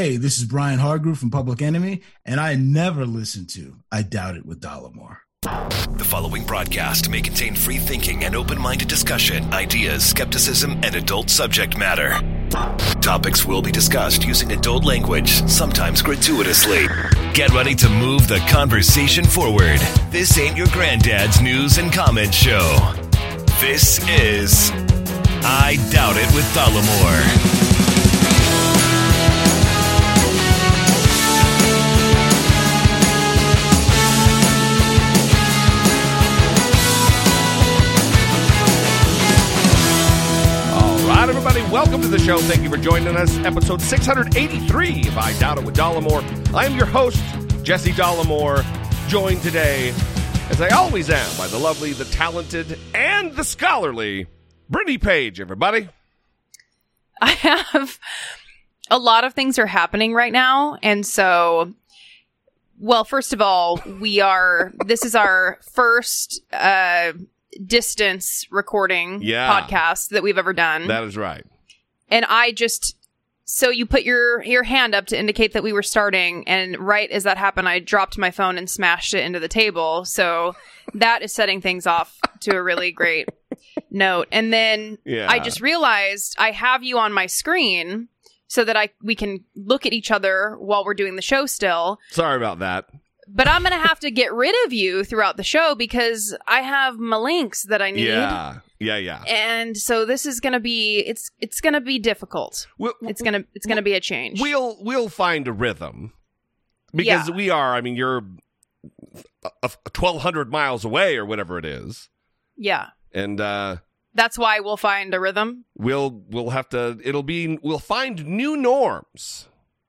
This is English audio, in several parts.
Hey, this is Brian Hardgroove from Public Enemy, and I never listen to I Doubt It with Dollemore. The following broadcast may contain free thinking and open minded discussion, ideas, skepticism, and adult subject matter. Topics will be discussed using adult language, sometimes gratuitously. Get ready to move the conversation forward. This ain't your granddad's news and comment show. This is I Doubt It with Dollemore. Everybody, welcome to the show. Thank you for joining us. Episode 683 of I Doubt It with Dollemore. I am your host, Jesse Dollemore, joined today, as I always am, by the lovely, the talented, and the scholarly Brittany Page, everybody. I have a lot of things are happening right now. And so, well, first of all, we are, this is our first, uh, distance recording Yeah. podcast that we've ever done. That is right. and I just, so you put your, your hand up to indicate that we were starting. And right as that happened, I dropped my phone and smashed it into the table. So that is setting things off to a really great note. And then Yeah. I just realized I have you on my screen so that I we can look at each other while we're doing the show still. Sorry about that. But I'm gonna have to get rid of you throughout the show because I have my links that I need. Yeah. Yeah, yeah. And so this is gonna be it's it's gonna be difficult. We'll, It's gonna it's gonna be a change. we'll we'll find a rhythm because Yeah. we are. I mean, you're twelve hundred miles away or whatever it is, yeah. and uh, That's why we'll find a rhythm. we'll we'll have to. It'll be we'll find new norms.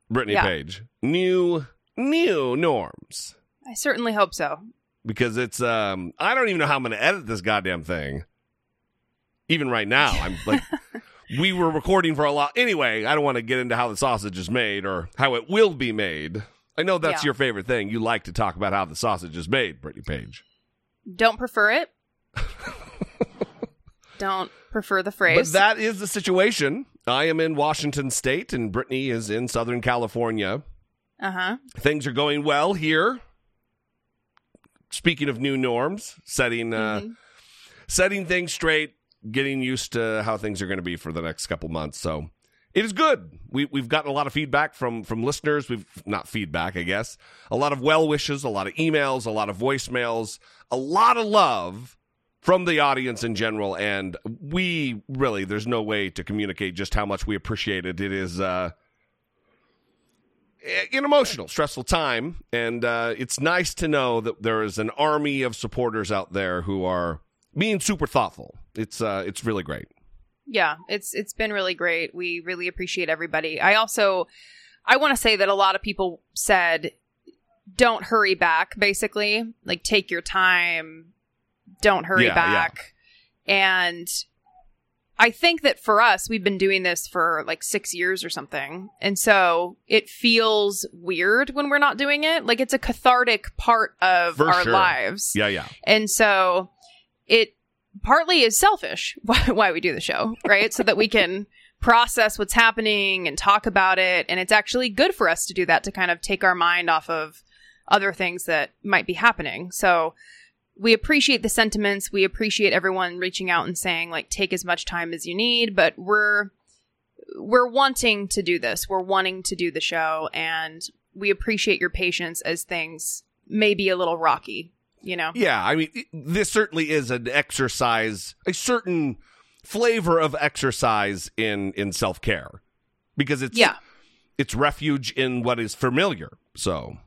Brittany Yeah. Page, new new norms I certainly hope so. because it's. um I don't even know how I'm going to edit this goddamn thing. Even right now, I'm like. We were recording for a lot. Anyway, I don't want to get into how the sausage is made or how it will be made. I know that's Yeah. your favorite thing. You like to talk about how the sausage is made, Brittany Page. Don't prefer it. Don't prefer the But phrase. that is the situation. I am in Washington State and Brittany is in Southern California. Uh huh. Things are going well here. Speaking of new norms, setting uh, Mhm. setting things straight, getting used to how things are going to be for the next couple months. So it is good. We we've gotten a lot of feedback from from listeners. We've not feedback, I guess. A lot of well wishes, a lot of emails, a lot of voicemails, a lot of love from the audience in general. And we really, there's no way to communicate just how much we appreciate it. It is. uh an emotional, stressful time, and uh, it's nice to know that there is an army of supporters out there who are being super thoughtful. It's uh, it's really great. Yeah, it's it's been really great. We really appreciate everybody. I also I want to say that a lot of people said don't hurry back basically. Like take your time. Don't hurry Yeah, back. And I think that for us we've been doing this for like 6 years or something. And so it feels weird when we're not doing it. Like it's a cathartic part of For our sure. lives. Yeah, yeah, And so it partly is selfish why, why we do the show, right? so that we can process what's happening and talk about it. And it's actually good for us to do that to kind of take our mind off of other things that might be happening. So we appreciate the sentiments. We appreciate everyone reaching out and saying like take as much time as you need, but we're we're wanting to do this. We're wanting to do the show and we appreciate your patience as things may be a little rocky, you know. yeah. I mean, this certainly is an exercise, a certain flavor of exercise in in self care, because it's Yeah. it's refuge in what is familiar. So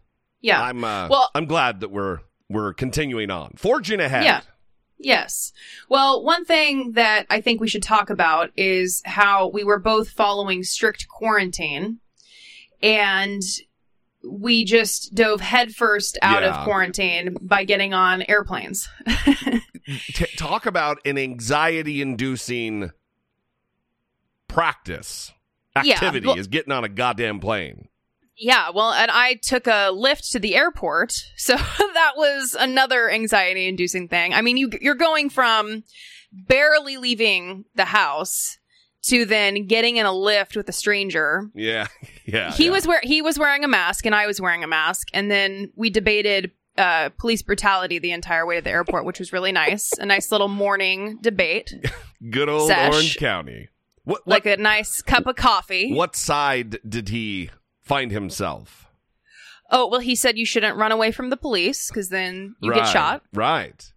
Yeah. I'm uh, Well- I'm glad that we're we're continuing on, forging ahead. Yeah. Yes. Well, one thing that I think we should talk about is how we were both following strict quarantine and we just dove headfirst out Yeah. of quarantine by getting on airplanes. T- talk about an anxiety inducing practice Yeah, activity well- is getting on a goddamn plane. Yeah, well, and I took a Lyft to the airport, so that was another anxiety-inducing thing. I mean, you you're going from barely leaving the house to then getting in a Lyft with a stranger. Yeah, yeah. he yeah. was wear he was wearing a mask and I was wearing a mask, and then we debated uh, police brutality the entire way to the airport, which was really nice. A nice little morning debate, good old Sesh. Orange County. What, what, like a nice cup of coffee. what side did he find himself? Oh well, he said you shouldn't run away from the police because then you get shot. Right.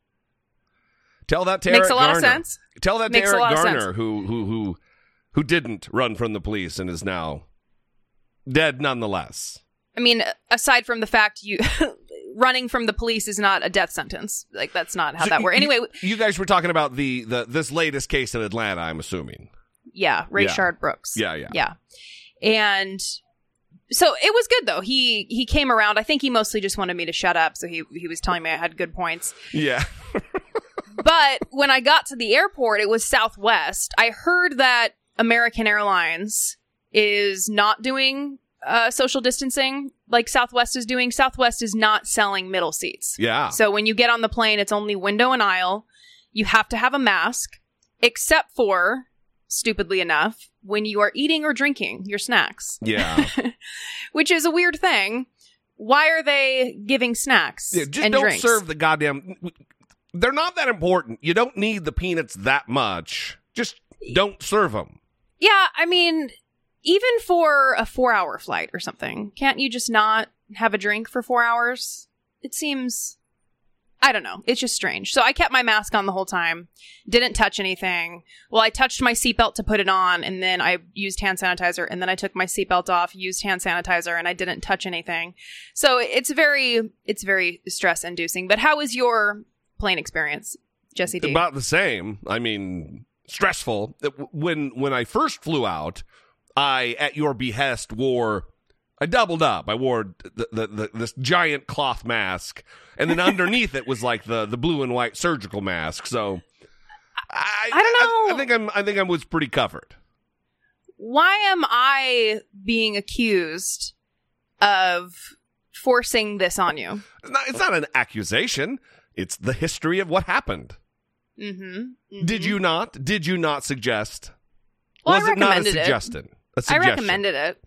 Tell that to Makes Eric a lot Garner. of sense. Tell that to Makes a Eric Garner, who who who who didn't run from the police and is now dead nonetheless. I mean, aside from the fact you running from the police is not a death sentence. Like that's not how So that works. Anyway, You guys were talking about the, the this latest case in Atlanta, I'm assuming. yeah, Ray Yeah. Brooks. Yeah, yeah. Yeah. And so it was good though. He he came around. I think he mostly just wanted me to shut up, so he he was telling me I had good points. Yeah. But when I got to the airport, it was Southwest. I heard that American Airlines is not doing uh, social distancing like Southwest is doing. Southwest is not selling middle seats. Yeah. So when you get on the plane, it's only window and aisle. You have to have a mask, except for, stupidly enough, when you are eating or drinking your snacks, Yeah. which is a weird thing. Why are they giving snacks Yeah, just don't drinks? serve the goddamn. They're not that important. You don't need the peanuts that much. Just don't serve them. Yeah, I mean, even for a four hour flight or something, can't you just not have a drink for four hours? It seems. I don't know. It's just strange. So I kept my mask on the whole time, didn't touch anything. Well, I touched my seatbelt to put it on, and then I used hand sanitizer, and then I took my seatbelt off, used hand sanitizer, and I didn't touch anything. So it's very, it's very stress inducing. But how was your plane experience, Jesse D? About the same. I mean, stressful. When when I first flew out, I, at your behest, wore. I doubled up. I wore the, the, the, this giant cloth mask, and then underneath it was like the, the blue and white surgical mask. So, I, I don't know. I, know. think I'm. I think I was pretty covered. why am I being accused of forcing this on you? It's not, it's not an accusation. It's the history of what happened. Mm-hmm. Did you not? Did you not suggest? Well, I was it not a recommended it. suggestion? I recommended it.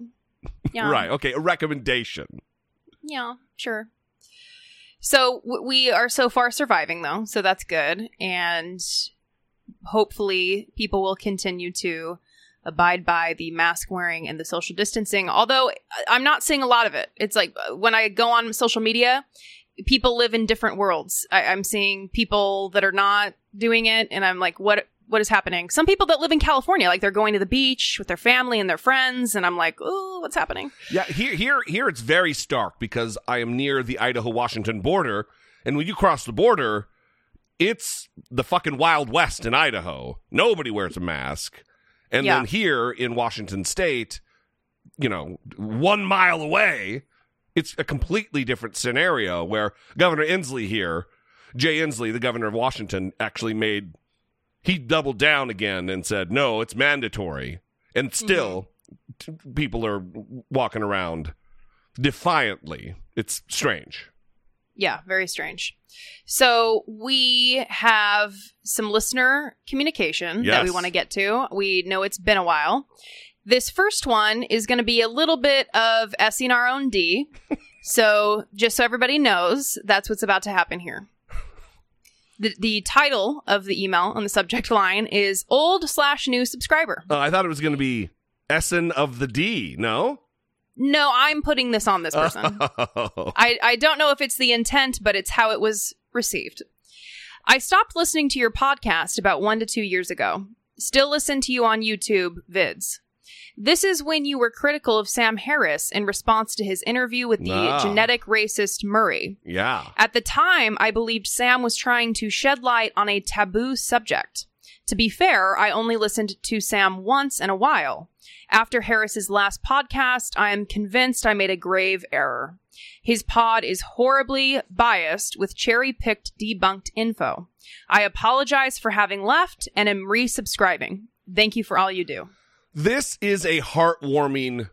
Yeah. Right. Okay. A recommendation. Yeah, sure. So w- we are so far surviving, though, so that's good. And hopefully, people will continue to abide by the mask wearing and the social distancing. Although I- I'm not seeing a lot of it. It's like uh, when I go on social media, people live in different worlds. I- I'm seeing people that are not doing it, and I'm like, what? What is happening? Some people that live in California, like they're going to the beach with their family and their friends, and I'm like, ooh, what's happening? Yeah. Here, here, here. It's very stark because I am near the Idaho-Washington border, and when you cross the border, it's the fucking Wild West in Idaho. Nobody wears a mask, and Yeah. then here in Washington State, you know, one mile away, it's a completely different scenario where Governor Inslee here, Jay Inslee, the governor of Washington, actually made he doubled down again and said, "No, it's mandatory." And mm-hmm. still t- people are walking around defiantly. It's strange. Yeah, very strange. So we have some listener communication that we want to get to. We know it's been a while. This first one is going to be a little bit of S in our own D. so just so everybody knows, that's what's about to happen here. The, the title of the email on the subject line is old slash new subscriber. Uh, I thought it was going to be Essen of the D. No. No, I'm putting this on this person. Oh. I, I don't know if it's the intent, but it's how it was received. I stopped listening to your podcast about one to two years ago. Still listen to you on YouTube vids. This is when you were critical of Sam Harris in response to his interview with the Ah. genetic racist Murray. yeah. At the time, I believed Sam was trying to shed light on a taboo subject. To be fair, I only listened to Sam once in a while. After Harris's last podcast, I am convinced I made a grave error. His pod is horribly biased with cherry picked debunked info. I apologize for having left and am resubscribing. Thank you for all you do. This is a heartwarming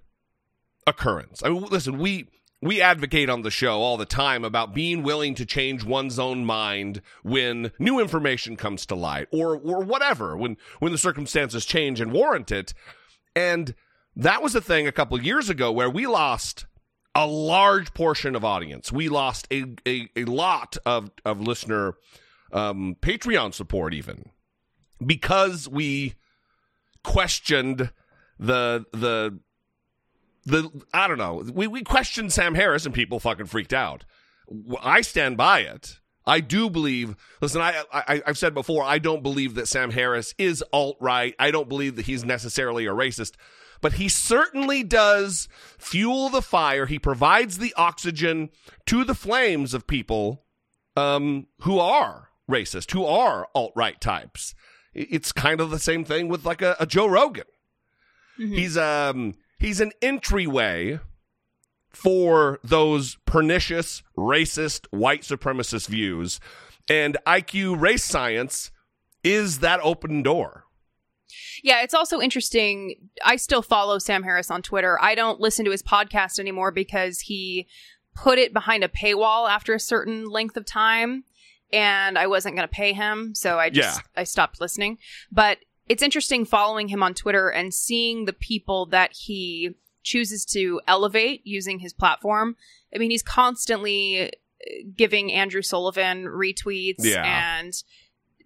occurrence. I mean, listen, we we advocate on the show all the time about being willing to change one's own mind when new information comes to light or or whatever when when the circumstances change and warrant it and that was a thing a couple years ago where we lost a large portion of audience we lost a a, a lot of of listener um, patreon support even because we questioned the the the I don't know. We we questioned Sam Harris and people fucking freaked out. I stand by it. I do believe. Listen, I, I I've said before. I don't believe that Sam Harris is alt right. I don't believe that he's necessarily a racist, but he certainly does fuel the fire. He provides the oxygen to the flames of people um, who are racist, who are alt right types. It's kind of the same thing with like a, a Joe Rogan. Mm-hmm. He's um he's an entryway for those pernicious, racist, white supremacist views. And IQ race science is that open door. Yeah, it's also interesting. I still follow Sam Harris on Twitter. I don't listen to his podcast anymore because he put it behind a paywall after a certain length of time and I wasn't going to pay him, so I just Yeah. I stopped listening. But it's interesting following him on Twitter and seeing the people that he chooses to elevate using his platform. I mean, he's constantly uh, giving Andrew Sullivan retweets Yeah. and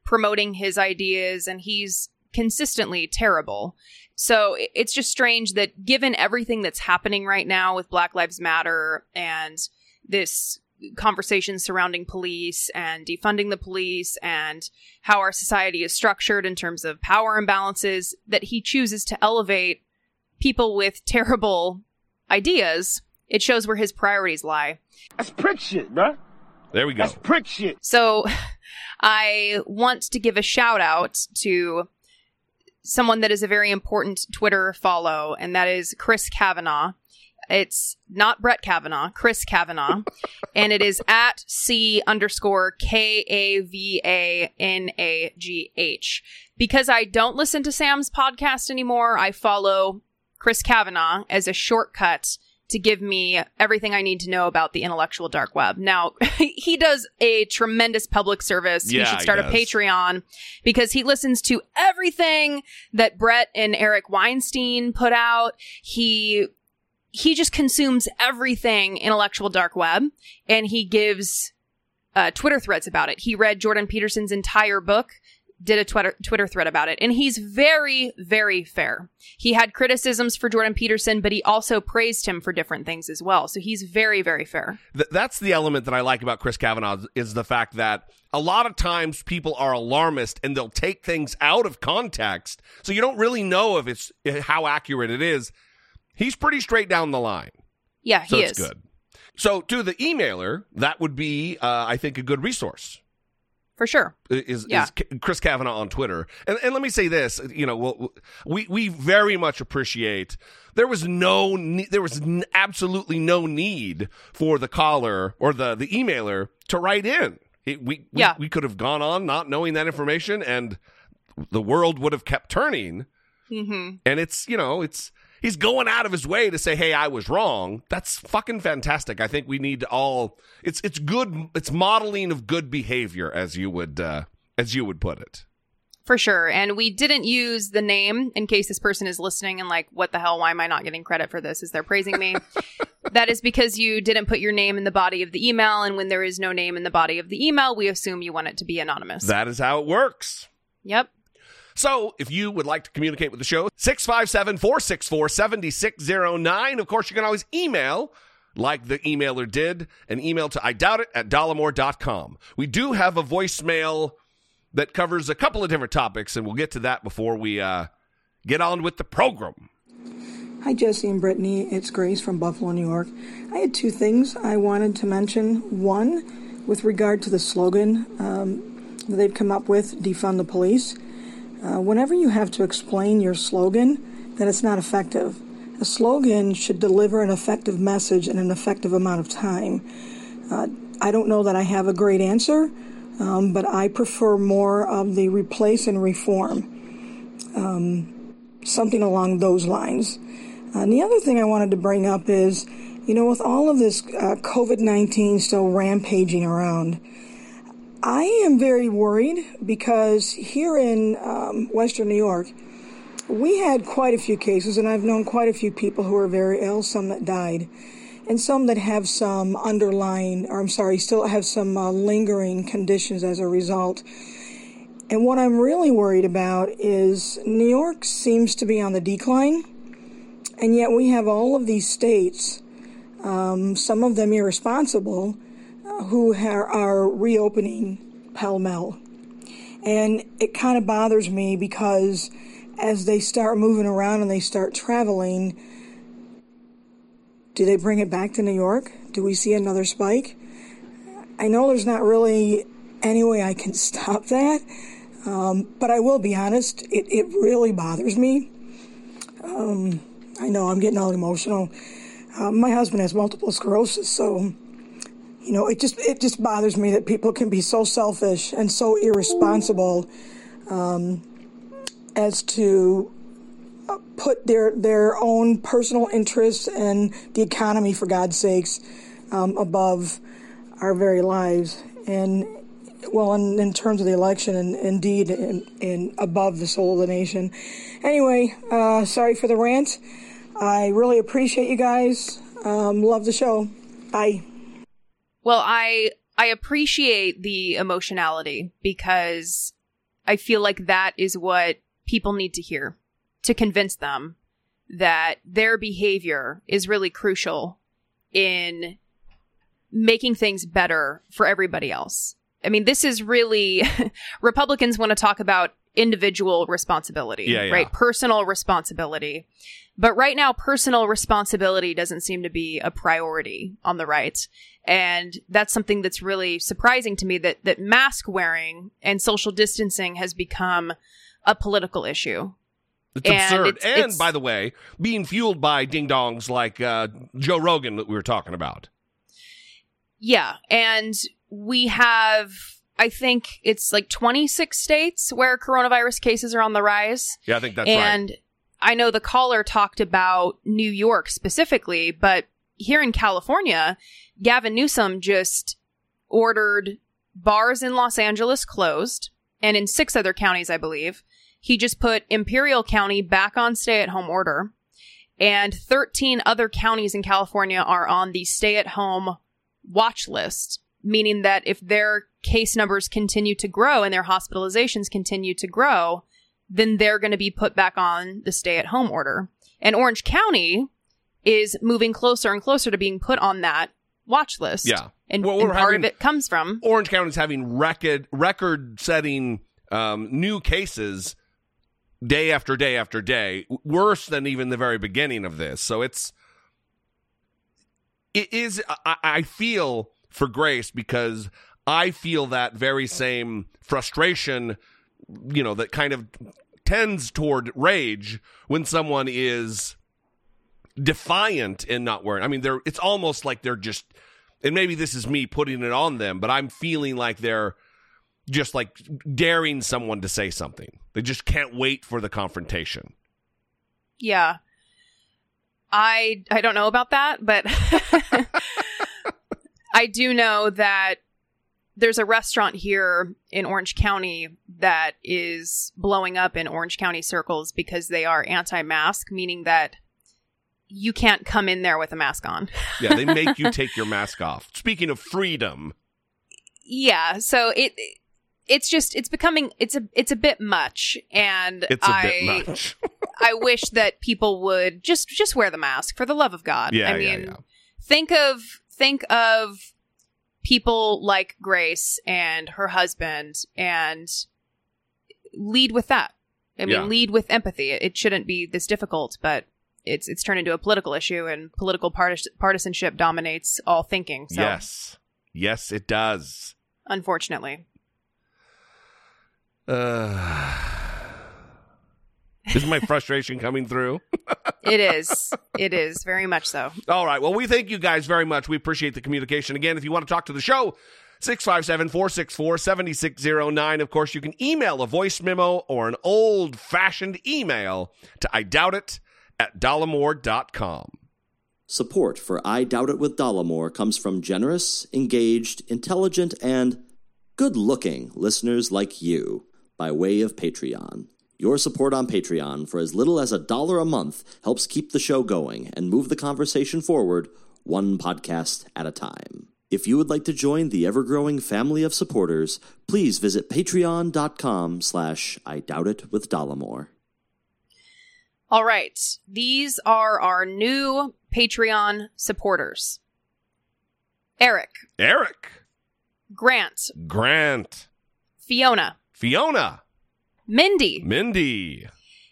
promoting his ideas, and he's consistently terrible. So it's just strange that given everything that's happening right now with Black Lives Matter and this conversation surrounding police and defunding the police and how our society is structured in terms of power imbalances, that he chooses to elevate people with terrible ideas. It shows where his priorities lie. That's prick shit, bruh. There we go. That's prick shit. So I want to give a shout out to someone that is a very important Twitter follow, and that is Chris Kavanagh. It's not Brett Kavanaugh, Chris Kavanagh, and it is at C underscore K A V A N A G H. Because I don't listen to Sam's podcast anymore, I follow Chris Kavanagh as a shortcut to give me everything I need to know about the intellectual dark web. Now, he does a tremendous public service. Yeah, he should he start a. Patreon because he listens to everything that Brett and Eric Weinstein put out. He he just consumes everything intellectual dark web and he gives uh, Twitter threads about it. He read Jordan Peterson's entire book, did a Twitter Twitter thread about it, and he's very very fair. He had criticisms for Jordan Peterson, but he also praised him for different things as well. So he's very very fair. Th- that's the element that I like about Chris Kavanagh is the fact that a lot of times people are alarmist and they'll take things out of context, so you don't really know if it's how accurate it is. He's pretty straight down the line, Yeah, so he is. good. So to the emailer, that would be, uh, I think, a good resource. For sure. is, Yeah. is Chris Kavanagh on Twitter. And, and let me say this, you know, we'll, we we very much appreciate there was no there was n- absolutely no need for the caller or the the emailer to write in. It, we, we Yeah. we could have gone on not knowing that information and the world would have kept turning. hmm And it's, you know, it's he's going out of his way to say, "Hey, I was wrong." That's fucking fantastic. I think we need to all it's it's good it's modeling of good behavior as you would uh as you would put it. For sure. And we didn't use the name in case this person is listening and like, what the hell? Why am I not getting credit for this? Is they're praising me? that is because you didn't put your name in the body of the email. And when there is no name in the body of the email, we assume you want it to be anonymous. That is how it works. yep. So, if you would like to communicate with the show, 657 464 7609. Of course, you can always email like the emailer did, an email to I doubt it at dollemore.com. We do have a voicemail that covers a couple of different topics, and we'll get to that before we uh, get on with the program. Hi, Jesse and Brittany. It's Grace from Buffalo, New York. I had two things I wanted to mention. One, with regard to the slogan um, that they've come up with, defund the police. Uh, whenever you have to explain your slogan, then it's not effective. A slogan should deliver an effective message in an effective amount of time. Uh, I don't know that I have a great answer, um, but I prefer more of the replace and reform, um, something along those lines. And the other thing I wanted to bring up is You know, with all of this uh, COVID 19 still rampaging around, I am very worried because here in um, Western New York, we had quite a few cases, and I've known quite a few people who are very ill, some that died, and some that have some underlying, or I'm sorry, still have some uh, lingering conditions as a result. And what I'm really worried about is New York seems to be on the decline, and yet we have all of these states, um, some of them irresponsible, who are, reopening pell mell. And it kind of bothers me because as they start moving around and they start traveling, do they bring it back to New York? Do we see another spike? I know there's not really any way I can stop that, um, but I will be honest, it, it really bothers me. Um, I know I'm getting all emotional. Uh, my husband has multiple sclerosis, so you know it just it just bothers me that people can be so selfish and so irresponsible. Um, as to uh, put their their own personal interests and the economy, for God's sakes, um, above our very lives. And well, in, in terms of the election, and indeed, in, in above the soul of the nation. Anyway, uh, sorry for the rant. I really appreciate you guys. Um, love the show. Bye. Well, I I appreciate the emotionality because I feel like that is what people need to hear to convince them that their behavior is really crucial in making things better for everybody else. I mean, this is really Republicans want to talk about individual responsibility, Yeah, yeah. right? Personal responsibility. But right now, personal responsibility doesn't seem to be a priority on the right. And that's something that's really surprising to me that, that mask wearing and social distancing has become a political issue. It's And absurd. it's- and it's- by the way, being fueled by ding dongs like uh, Joe Rogan that we were talking about. Yeah. And we have, I think it's like 26 states where coronavirus cases are on the rise. Yeah, I think that's right. and I know the caller talked about New York specifically, but here in California, Gavin Newsom just ordered bars in Los Angeles closed and in six other counties, I believe. He just put Imperial County back on stay at home order. And 13 other counties in California are on the stay at home watch list, meaning that if their case numbers continue to grow and their hospitalizations continue to grow, then they're going to be put back on the stay at home order. And Orange County is moving closer and closer to being put on that watch list. Yeah. And, Well, and part having- of it comes from Orange County's having record record setting um, new cases day after day after day, worse than even the very beginning of this. So it's it is. I, I feel for Grace because I feel that very same frustration. You know that kind of tends toward rage when someone is defiant in not wearing. I mean, they're. It's almost like they're just and maybe this is me putting it on them, but I'm feeling like they're just like daring someone to say something. They just can't wait for the confrontation. Yeah. I I don't know about that, but I do know that there's a restaurant here in Orange County that is blowing up in Orange County circles because they are anti-mask, meaning that you can't come in there with a mask on. Yeah, they make you take your mask off. Speaking of freedom, Yeah, so it it's just it's becoming it's a it's a bit much and it's a I bit much. I wish that people would just just wear the mask for the love of God. Yeah, I yeah, mean, yeah. think of think of people like Grace and her husband and lead with that. I mean, Yeah. lead with empathy. It shouldn't be this difficult, but it's it's turned into a political issue, and political partis- partisanship dominates all thinking. So, Yes. Yes, it does. unfortunately, Uh, is my frustration coming through? it is. It is very much so. All right. Well, we thank you guys very much. We appreciate the communication. Again, if you want to talk to the show, 657 464 7609. Of course, you can email a voice memo or an old fashioned email to I doubt it at dollemore.com. Support for I Doubt It with Dollemore comes from generous, engaged, intelligent, and good looking listeners like you by way of Patreon. Your support on Patreon for as little as a dollar a month helps keep the show going and move the conversation forward one podcast at a time. If you would like to join the ever-growing family of supporters, please visit patreon.com slash I doubt it with Dollemore. All right. These are our new Patreon supporters. Eric, Eric, Grant, Grant, Fiona, Fiona, Mindy. Mindy.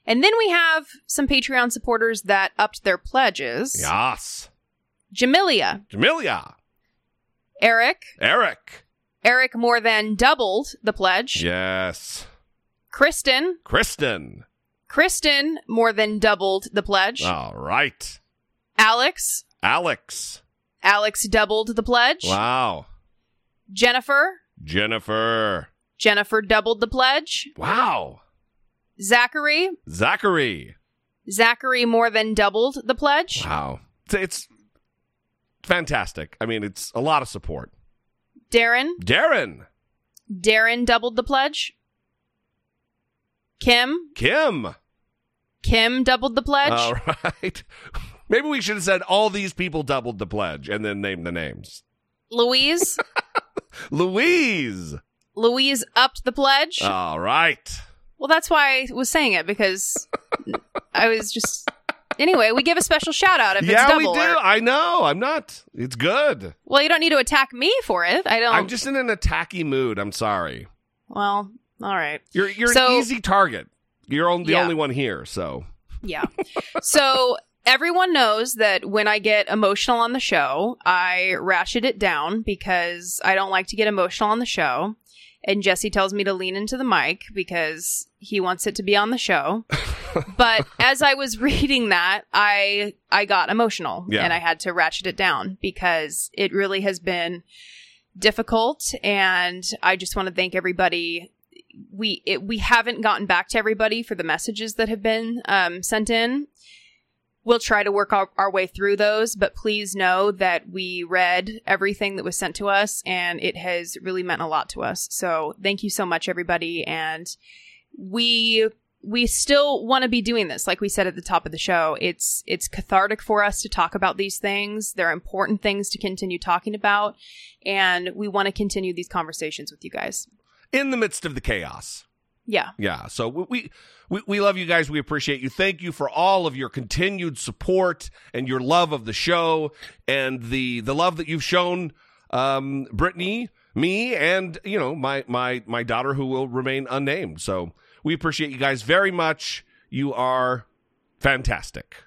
And then we have some Patreon supporters that upped their pledges Yes. Jamilia, Jamilia. Eric, Eric. Eric more than doubled the pledge. Yes. Kristen, Kristen. Kristen more than doubled the pledge. All right. Alex, Alex. Alex doubled the pledge. Wow. Jennifer, Jennifer. Jennifer doubled the pledge. Wow. Zachary, Zachary. Zachary more than doubled the pledge. Wow. It's, it's fantastic. I mean, it's a lot of support. Darren, Darren. Darren doubled the pledge. Kim, Kim. Kim doubled the pledge. All right. Maybe we should have said all these people doubled the pledge and then named the names. Louise, Louise. Louise upped the pledge. All right. well, that's why I was saying it because I was just. Anyway, we give a special shout out if it's double. yeah, we do. or- I know. I'm not. It's good. well, you don't need to attack me for it. I don't. I'm just in an attacky mood. I'm sorry. Well, all right. You're you're So- an easy target. You're the Yeah. only one here, so Yeah. so everyone knows that when I get emotional on the show, I ratchet it down because I don't like to get emotional on the show. And Jesse tells me to lean into the mic because he wants it to be on the show. but as I was reading that, I I got emotional Yeah. and I had to ratchet it down because it really has been difficult and I just want to thank everybody we it, we haven't gotten back to everybody for the messages that have been um, sent in. We'll try to work our, our way through those, but please know that we read everything that was sent to us, and it has really meant a lot to us. So thank you so much, everybody, and we we still want to be doing this like we said at the top of the show it's it's cathartic for us to talk about these things they're important things to continue talking about and we want to continue these conversations with you guys in the midst of the chaos. yeah Yeah. So we, we we we love you guys. We appreciate you. Thank you for all of your continued support and your love of the show and the the love that you've shown um Brittany, me, and you know, my my my daughter who will remain unnamed. So we appreciate you guys very much. You are fantastic.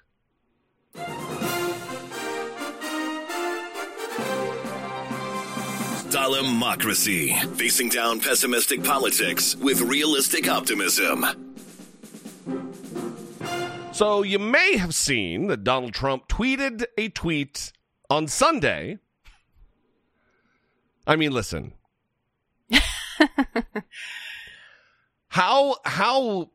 Democracy. Facing down pessimistic politics with realistic optimism. So you may have seen that Donald Trump tweeted a tweet on Sunday. I mean, listen. how how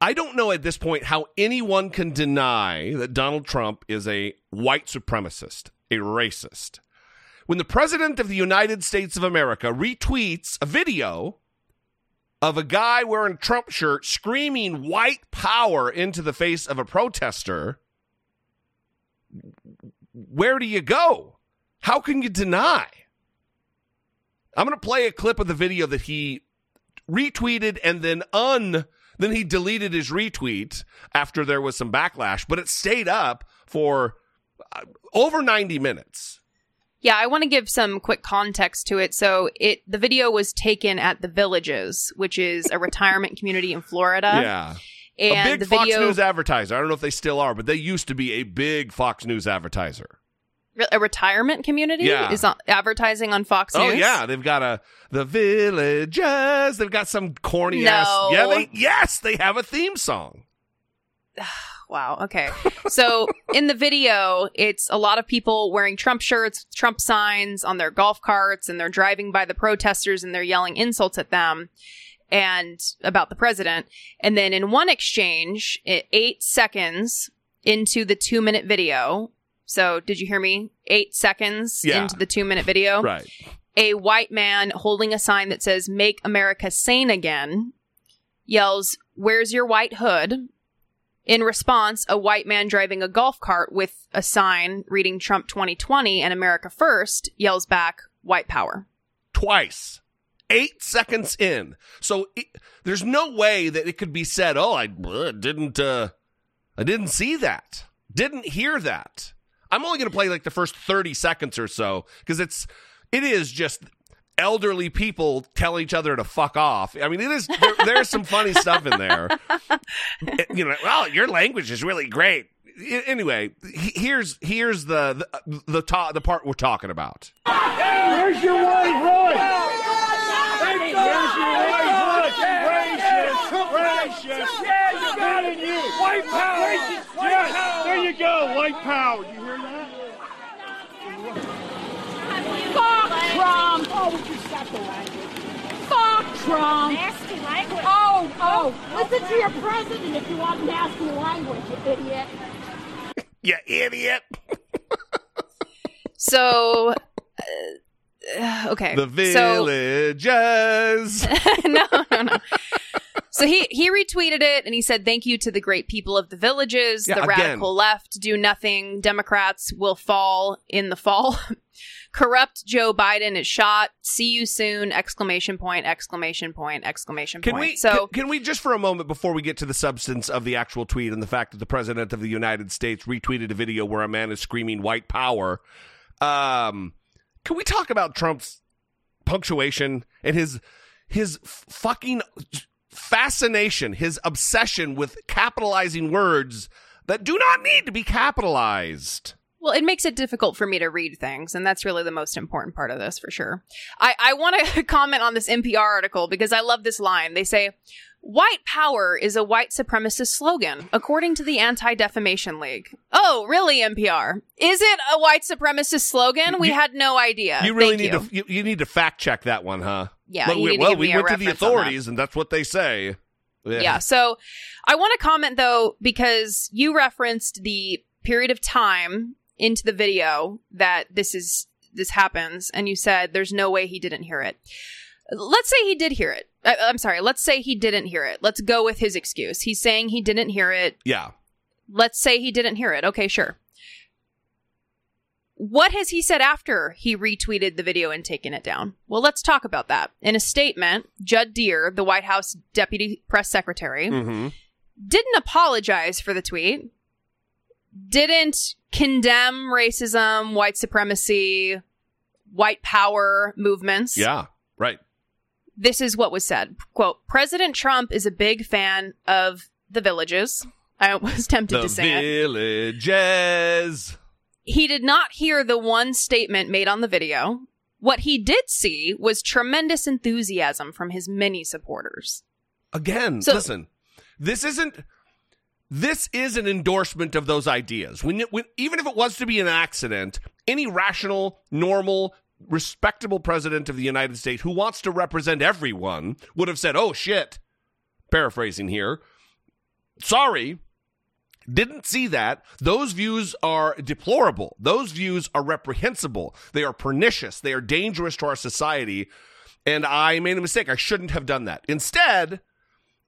I don't know at this point how anyone can deny that Donald Trump is a white supremacist, a racist. When the president of the United States of America retweets a video of a guy wearing a Trump shirt screaming white power into the face of a protester, where do you go? How can you deny? I'm going to play a clip of the video that he retweeted and then un then he deleted his retweet after there was some backlash, but it stayed up for uh, over 90 minutes. Yeah, I want to give some quick context to it. So it the video was taken at the Villages, which is a retirement community in Florida. yeah. And a big the Fox video News advertiser. I don't know if they still are, but they used to be a big Fox News advertiser. a retirement community Yeah. is advertising on Fox oh, News. Oh yeah, they've got a the villages. They've got some corny No. ass. Yeah, they yes, they have a theme song. Wow. Okay. So in the video, it's a lot of people wearing Trump shirts, Trump signs on their golf carts, and they're driving by the protesters and they're yelling insults at them and about the president. And then in one exchange, eight seconds, into the two minute video. So, did you hear me? Eight seconds Yeah. into the two minute video. Right. A white man holding a sign that says, Make America Sane Again, yells, Where's your white hood? In response, a white man driving a golf cart with a sign reading Trump 2020 and America First yells back, White Power. Twice. Eight seconds in. So it, there's no way that it could be said, oh, I uh, didn't, uh, I didn't see that. Didn't hear that. I'm only going to play like the first 30 seconds or so because it's, it is just elderly people tell each other to fuck off. I mean, it is, there, there's some funny stuff in there. you know, well, your language is really great. I- Anyway, here's here's the the the, ta- the part we're talking about. Where's your white hood? Where's your white hood? Gracious, gracious. Yeah, you got it, you. White power. Yes, there you go. White power. You hear that? Fuck Trump! Oh, would you stop the language? Fuck Trump! Nasty language. Oh, oh, listen to your president if you want nasty language, you idiot. You idiot. So, uh, okay. The So- villages. no, no, no. So he he retweeted it and he said, "Thank you to the great people of the villages. Yeah, the again. radical left do nothing. Democrats will fall in the fall. Corrupt Joe Biden is shot. See you soon! Exclamation point! Exclamation point! Exclamation Can point. we so can, can we just for a moment before we get to the substance of the actual tweet and the fact that the president of the United States retweeted a video where a man is screaming white power um can we talk about Trump's punctuation and his his fucking fascination, his obsession with capitalizing words that do not need to be capitalized. Well, it makes it difficult for me to read things, and that's really the most important part of this for sure. I, I want to comment on this NPR article because I love this line. They say, White power is a white supremacist slogan, according to the Anti Defamation League. Oh, really, NPR? Is it a white supremacist slogan? We You- had no idea. You really Thank need you. to you, you need to fact check that one, huh? Yeah, Well, we, to well, we went to the on that. authorities, and that's what they say. Yeah. So I want to comment though, because you referenced the period of time into the video that this is, this happens, and you said there's no way he didn't hear it. Let's say he did hear it. I, I'm sorry. Let's say he didn't hear it. Let's go with his excuse. He's saying he didn't hear it. Yeah. Let's say he didn't hear it. Okay, sure. What has he said after he retweeted the video and taken it down? Well, let's talk about that. In a statement, Judd Deere, the White House deputy press secretary, Mm-hmm. didn't apologize for the tweet, didn't condemn racism, white supremacy, white power movements. Yeah. Right. This is what was said. Quote, President Trump is a big fan of the villages. I was tempted The to say it. villages. He did not hear the one statement made on the video. What he did see was tremendous enthusiasm from his many supporters. Again, So- listen. This isn't. This is an endorsement of those ideas. When, when even if it was to be an accident, any rational, normal, respectable president of the United States who wants to represent everyone would have said, "Oh shit." Paraphrasing here. Sorry, didn't see that. Those views are deplorable. Those views are reprehensible. They are pernicious. They are dangerous to our society. And I made a mistake. I shouldn't have done that. Instead,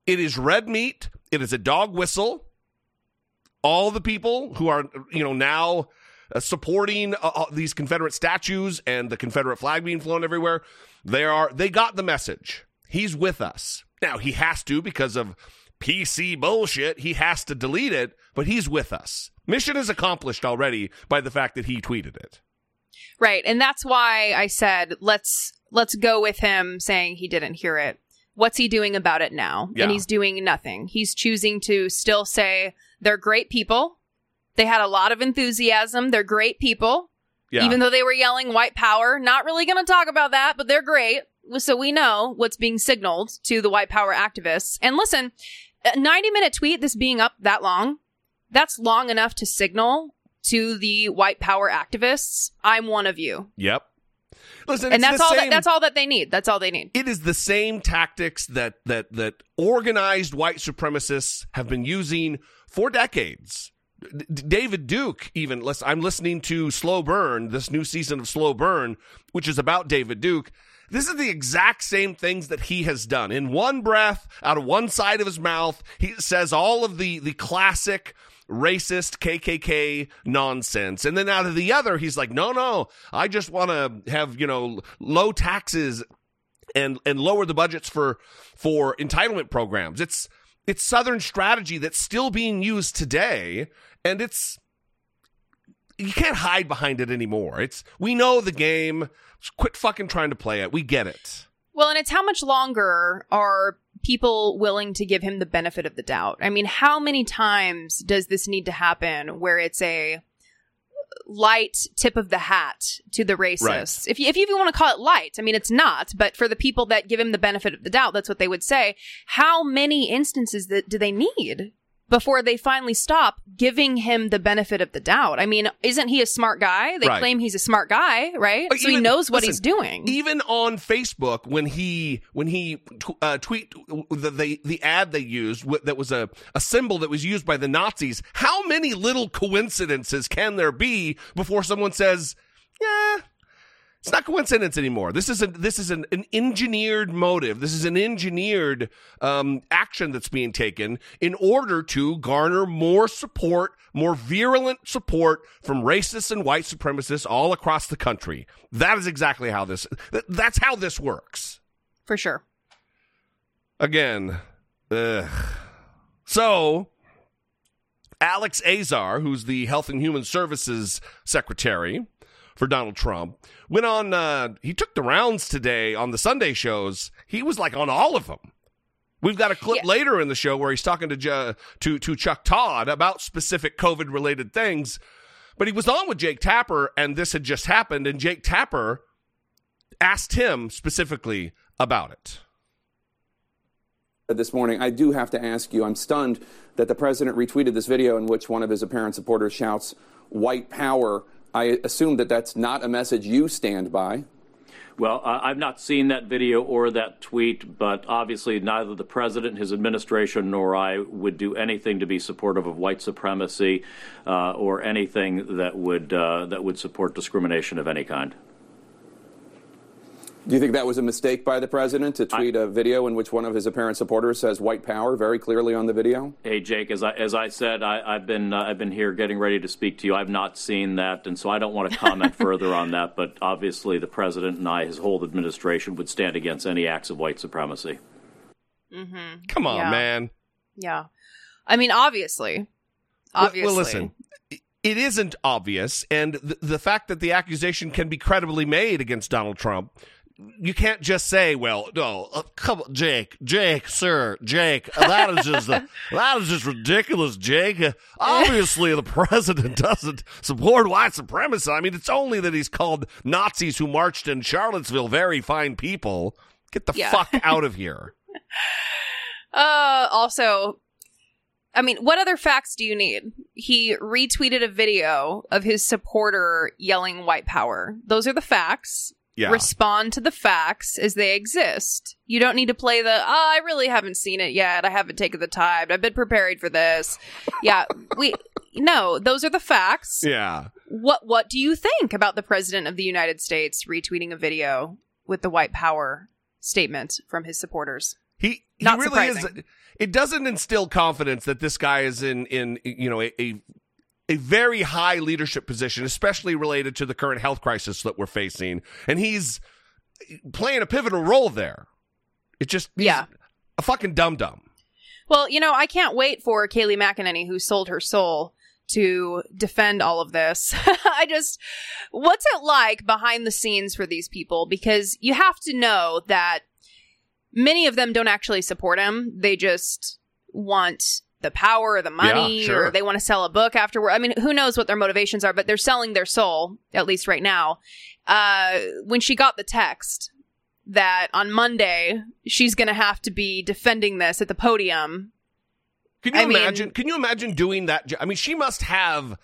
it is red meat. It is a dog whistle. All the people who are, you know, now uh, supporting uh, uh, these Confederate statues and the Confederate flag being flown everywhere, they are they got the message. He's with us. Now he has to because of PC bullshit. He has to delete it, but he's with us. Mission is accomplished already by the fact that he tweeted it. Right. And that's why I said let's let's go with him saying he didn't hear it. What's he doing about it now? Yeah. And he's doing nothing. He's choosing to still say they're great people. They had a lot of enthusiasm. They're great people. Yeah. Even though they were yelling white power, not really going to talk about that, but they're great. So we know what's being signaled to the white power activists. And listen, a 90 minute tweet, this being up that long, that's long enough to signal to the white power activists, I'm one of you. yep. Listen, and it's that's the all same- that, that's all that they need. That's all they need. it is the same tactics that that that organized white supremacists have been using for decades. D- David Duke, even I'm listening to Slow Burn, this new season of Slow Burn, which is about David Duke. This is the exact same things that he has done. In one breath, out of one side of his mouth, he says all of the the classic racist KKK nonsense. And then out of the other, he's like, no, no, I just want to have, you know, low taxes and, and lower the budgets for, for entitlement programs. It's, it's Southern strategy that's still being used today. And it's, you can't hide behind it anymore. It's, we know the game. Just quit fucking trying to play it. We get it. Well, and it's how much longer are people willing to give him the benefit of the doubt? I mean, how many times does this need to happen where it's a light tip of the hat to the racists? Right. If you, if you even want to call it light, I mean, it's not, but for the people that give him the benefit of the doubt, that's what they would say. How many instances that do they need? Before they finally stop giving him the benefit of the doubt. I mean, isn't he a smart guy? They Right. claim he's a smart guy, right? But so he knows what listen, he's doing. Even on Facebook, when he when he uh, tweet the, the the ad they used w- that was a a symbol that was used by the Nazis. How many little coincidences can there be before someone says, "Yeah"? It's not coincidence anymore. This is a this is an, an engineered motive. This is an engineered um, action that's being taken in order to garner more support, more virulent support from racists and white supremacists all across the country. That is exactly how this. th- That's how this works. for sure. Again, ugh. so Alex Azar, who's the Health and Human Services Secretary for Donald Trump, went on. Uh, he took the rounds today on the Sunday shows. He was like on all of them. We've got a clip Yeah. later in the show where he's talking to Ju- to to Chuck Todd about specific COVID related things. But he was on with Jake Tapper, and this had just happened, and Jake Tapper asked him specifically about it. this morning. I do have to ask you, I'm stunned that the president retweeted this video in which one of his apparent supporters shouts, white power. I assume that that's not a message you stand by. Well, I've not seen that video or that tweet, but obviously neither the president, his administration, nor I would do anything to be supportive of white supremacy uh, or anything that would uh, that would support discrimination of any kind. Do you think that was a mistake by the president to tweet a video in which one of his apparent supporters says white power very clearly on the video? Hey, Jake, as I as I said, I, I've been uh, I've been here getting ready to speak to you. I've not seen that, and so I don't want to comment further on that. But obviously, the president and I, his whole administration, would stand against any acts of white supremacy. Mm-hmm. Come on, Yeah. man. Yeah. I mean, obviously. Well- Obviously. Well, listen, it isn't obvious, and the, the fact that the accusation can be credibly made against Donald Trump, you can't just say, "Well, no, uh, come, on, Jake, Jake, sir, Jake, uh, that is just that is just ridiculous, Jake. Uh, obviously, the president doesn't support white supremacy. I mean, it's only that he's called Nazis who marched in Charlottesville very fine people. Get the Yeah. fuck out of here." Uh, also, I mean, what other facts do you need? He retweeted a video of his supporter yelling white power. Those are the facts. Yeah. Respond to the facts as they exist. You don't need to play the, oh, I really haven't seen it yet. I haven't taken the time. I've been prepared for this. Yeah, we, no, those are the facts. yeah. What, what do you think about the president of the United States retweeting a video with the white power statement from his supporters? He, he Not really surprising. is. It doesn't instill confidence that this guy is in in you know a, a a very high leadership position, especially related to the current health crisis that we're facing, and he's playing a pivotal role there. It just Yeah. a fucking dum dum. Well, you know, I can't wait for Kayleigh McEnany, who sold her soul, to defend all of this. I just, what's it like behind the scenes for these people? Because you have to know that many of them don't actually support him. They just want the power or the money, Yeah, sure. or they want to sell a book afterward. I mean, who knows what their motivations are, but they're selling their soul, at least right now. Uh, when she got the text that on Monday she's going to have to be defending this at the podium Can you I mean- imagine? can you imagine doing that? I mean, she must have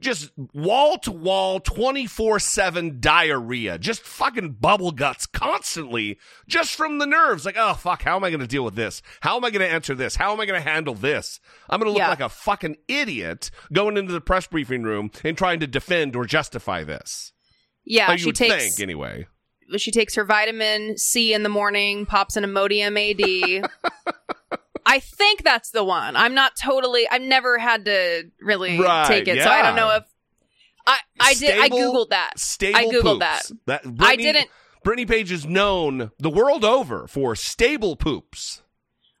just wall to wall 24/7 diarrhea just fucking bubble guts constantly just from the nerves. Like oh fuck how am I going to deal with this? How am I going to answer this? How am I going to handle this? I'm going to look Yeah. like a fucking idiot going into the press briefing room and trying to defend or justify this. Yeah, you she takes think anyway. She takes her vitamin C in the morning, pops an Imodium AD. I think that's the one. I'm not totally. I've never had to really Right, take it, so I don't know if I. I did. I googled that. stable I googled poops. that. that I didn't. Brittany Page is known the world over for stable poops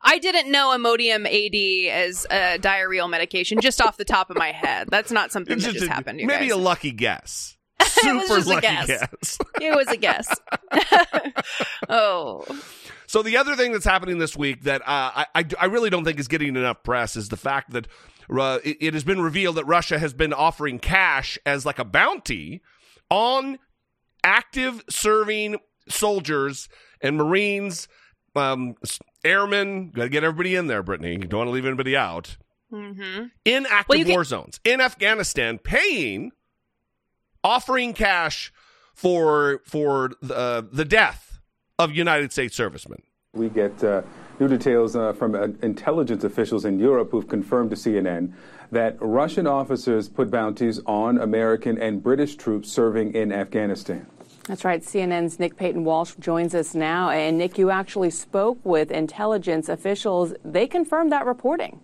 I didn't know Imodium AD as a diarrheal medication just off the top of my head. That's not something It's that just just a- happened. You maybe guys. a lucky guess was super lucky guess. guess. it was a guess. oh, So the other thing that's happening this week that uh, I, I I really don't think is getting enough press is the fact that uh, it, it has been revealed that Russia has been offering cash as like a bounty on active serving soldiers and Marines, um, airmen. Got to get everybody in there, Brittany. You don't want to leave anybody out. hmm in active Well, war zones in Afghanistan, paying, offering cash for for the, the death of United States servicemen. We get uh, new details uh, from uh, intelligence officials in Europe who've confirmed to CNN that Russian officers put bounties on American and British troops serving in Afghanistan. That's right. CNN's Nick Paton Walsh joins us now. And Nick, you actually spoke with intelligence officials. They confirmed that reporting.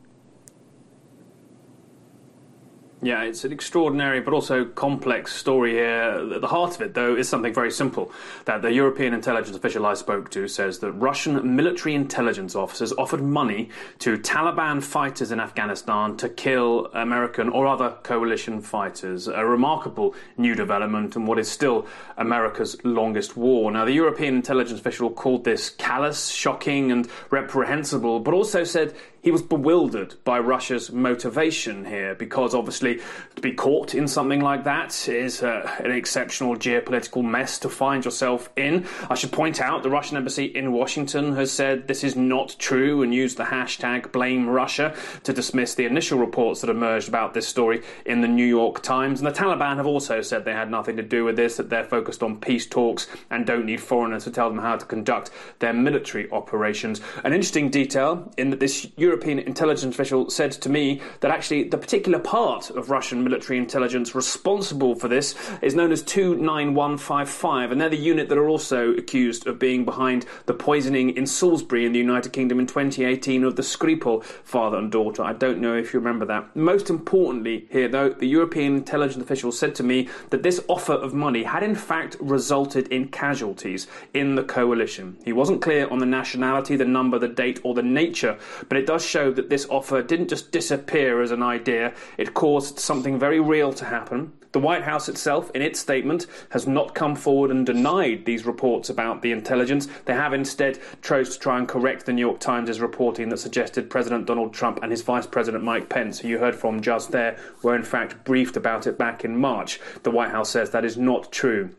Yeah, it's an extraordinary but also complex story here. At the heart of it, though, is something very simple. That the European intelligence official I spoke to says that Russian military intelligence officers offered money to Taliban fighters in Afghanistan to kill American or other coalition fighters. A remarkable new development in what is still America's longest war. Now, the European intelligence official called this callous, shocking, and reprehensible, but also said he was bewildered by Russia's motivation here because obviously to be caught in something like that is uh, an exceptional geopolitical mess to find yourself in. I should point out the Russian embassy in Washington has said this is not true and used the hashtag blame Russia to dismiss the initial reports that emerged about this story in the New York Times. And the Taliban have also said they had nothing to do with this, that they're focused on peace talks and don't need foreigners to tell them how to conduct their military operations. An interesting detail in that this European intelligence official said to me that actually the particular part of Russian military intelligence responsible for this is known as 29155, and they're the unit that are also accused of being behind the poisoning in Salisbury in the United Kingdom in 2018 of the Skripal father and daughter. I don't know if you remember that. Most importantly, here though, the European intelligence official said to me that this offer of money had in fact resulted in casualties in the coalition. He wasn't clear on the nationality, the number, the date, or the nature, but it does show that this offer didn't just disappear as an idea, it caused something very real to happen. The White House itself, in its statement, has not come forward and denied these reports about the intelligence. They have instead chose to try and correct the New York Times' reporting that suggested President Donald Trump and his Vice President Mike Pence, who you heard from just there, were in fact briefed about it back in March. The White House says that is not true.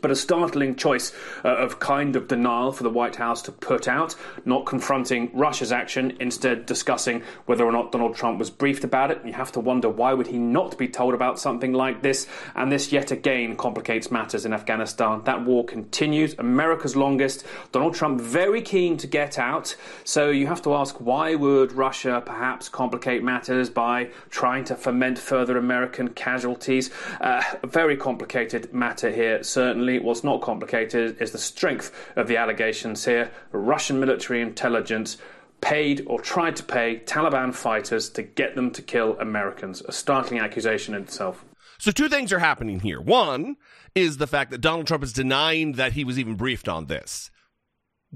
But a startling choice uh, of kind of denial for the White House to put out, not confronting Russia's action, instead discussing whether or not Donald Trump was briefed about it. You have to wonder why would he not be told about something like this? And this yet again complicates matters in Afghanistan. That war continues, America's longest. Donald Trump very keen to get out. So you have to ask why would Russia perhaps complicate matters by trying to foment further American casualties? Uh, very complicated matter here, certainly. What's not complicated is the strength of the allegations here. Russian military intelligence paid or tried to pay Taliban fighters to get them to kill Americans. A startling accusation in itself. So two things are happening here. One is the fact that Donald Trump is denying that he was even briefed on this.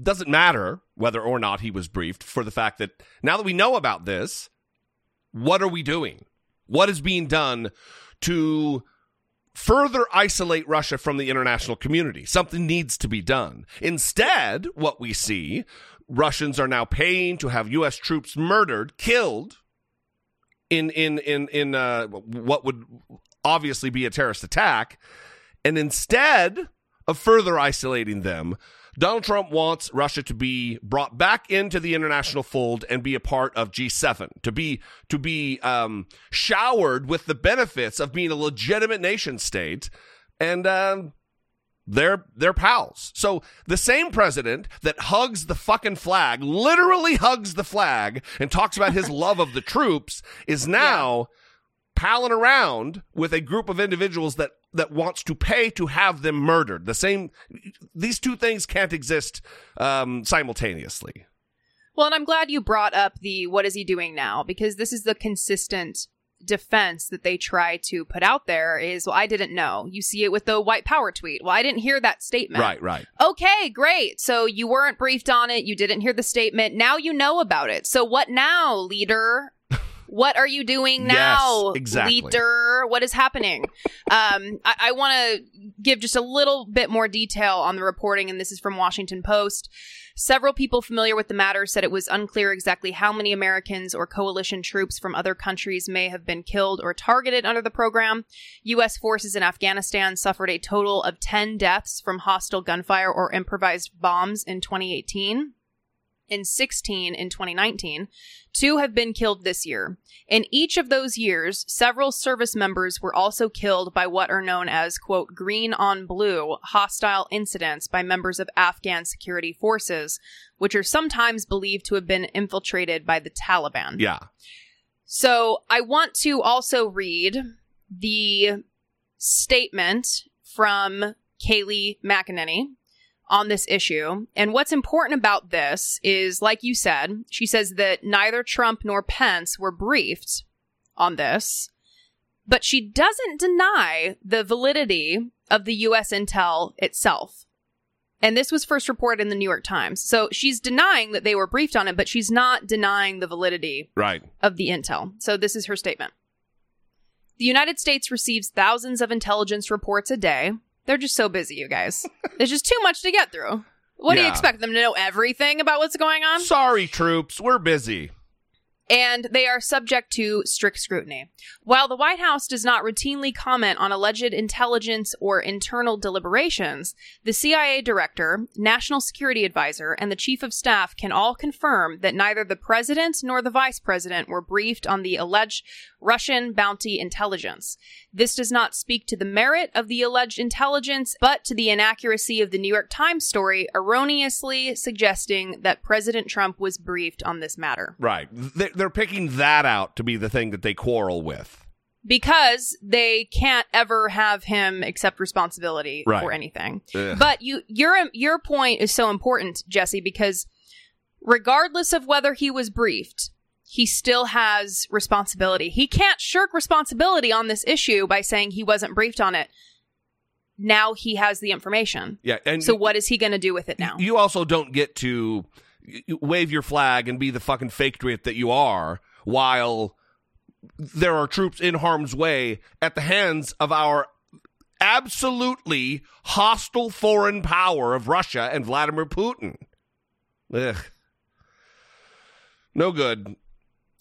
Doesn't matter whether or not he was briefed for the fact that now that we know about this, what are we doing? What is being done to further isolate Russia from the international community? Something needs to be done. Instead, what we see, Russians are now paying to have U.S. troops murdered, killed in in in in uh, what would obviously be a terrorist attack, and instead of further isolating them, Donald Trump wants Russia to be brought back into the international fold and be a part of G7, to be to be um, showered with the benefits of being a legitimate nation state, and um, they're they're pals. So the same president that hugs the fucking flag, literally hugs the flag, and talks about his love of the troops, is now palling around with a group of individuals that that wants to pay to have them murdered. The same, these two things can't exist um, simultaneously. Well, and I'm glad you brought up the what is he doing now because this is the consistent defense that they try to put out there is well I didn't know. You see it with the white power tweet. Well, I didn't hear that statement. Right, right. Okay, great. So you weren't briefed on it, you didn't hear the statement. Now you know about it. So what now, leader? What are you doing now, Yes, exactly. leader? What is happening? Um, I, I want to give just a little bit more detail on the reporting, and this is from Washington Post. Several people familiar with the matter said it was unclear exactly how many Americans or coalition troops from other countries may have been killed or targeted under the program. U.S. forces in Afghanistan suffered a total of 10 deaths from hostile gunfire or improvised bombs in 2018 and 16 in 2019. Two have been killed this year. In each of those years, several service members were also killed by what are known as, quote, green on blue hostile incidents by members of Afghan security forces, which are sometimes believed to have been infiltrated by the Taliban. Yeah. So I want to also read the statement from Kayleigh McEnany on this issue. And what's important about this is, like you said, she says that neither Trump nor Pence were briefed on this, but she doesn't deny the validity of the U.S. intel itself. And this was first reported in the New York Times. So she's denying that they were briefed on it, but she's not denying the validity Right. of the intel. So this is her statement. The United States receives thousands of intelligence reports a day. They're just so busy, you guys. There's just too much to get through. What do you Yeah. expect them to know everything about what's going on? Sorry, troops, we're busy. And they are subject to strict scrutiny. While the White House does not routinely comment on alleged intelligence or internal deliberations, the CIA director, national security advisor, and the chief of staff can all confirm that neither the president nor the vice president were briefed on the alleged Russian bounty intelligence. This does not speak to the merit of the alleged intelligence, but to the inaccuracy of the New York Times story erroneously suggesting that President Trump was briefed on this matter. Right. They- They're picking that out to be the thing that they quarrel with. because they can't ever have him accept responsibility Right. for anything. Ugh. But you your your point is so important, Jesse, because regardless of whether he was briefed, he still has responsibility. He can't shirk responsibility on this issue by saying he wasn't briefed on it. Now he has the information. Yeah, and so what is he going to do with it now? you also don't get to wave your flag and be the fucking patriot that you are while there are troops in harm's way at the hands of our absolutely hostile foreign power of Russia and Vladimir Putin. Ugh. No good.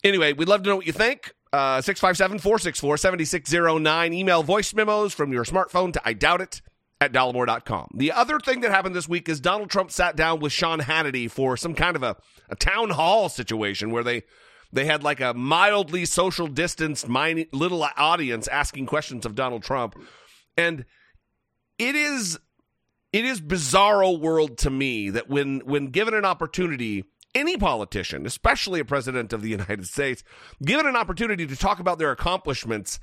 Anyway, we'd love to know what you think. Uh, 657 464 7609. Email voice memos from your smartphone to I doubt it at dollemore.com. The other thing that happened this week is Donald Trump sat down with Sean Hannity for some kind of a, a town hall situation where they they had like a mildly social distanced mini, little audience asking questions of Donald Trump. And it is it is bizarro world to me that when when given an opportunity any politician especially a president of the united states given an opportunity to talk about their accomplishments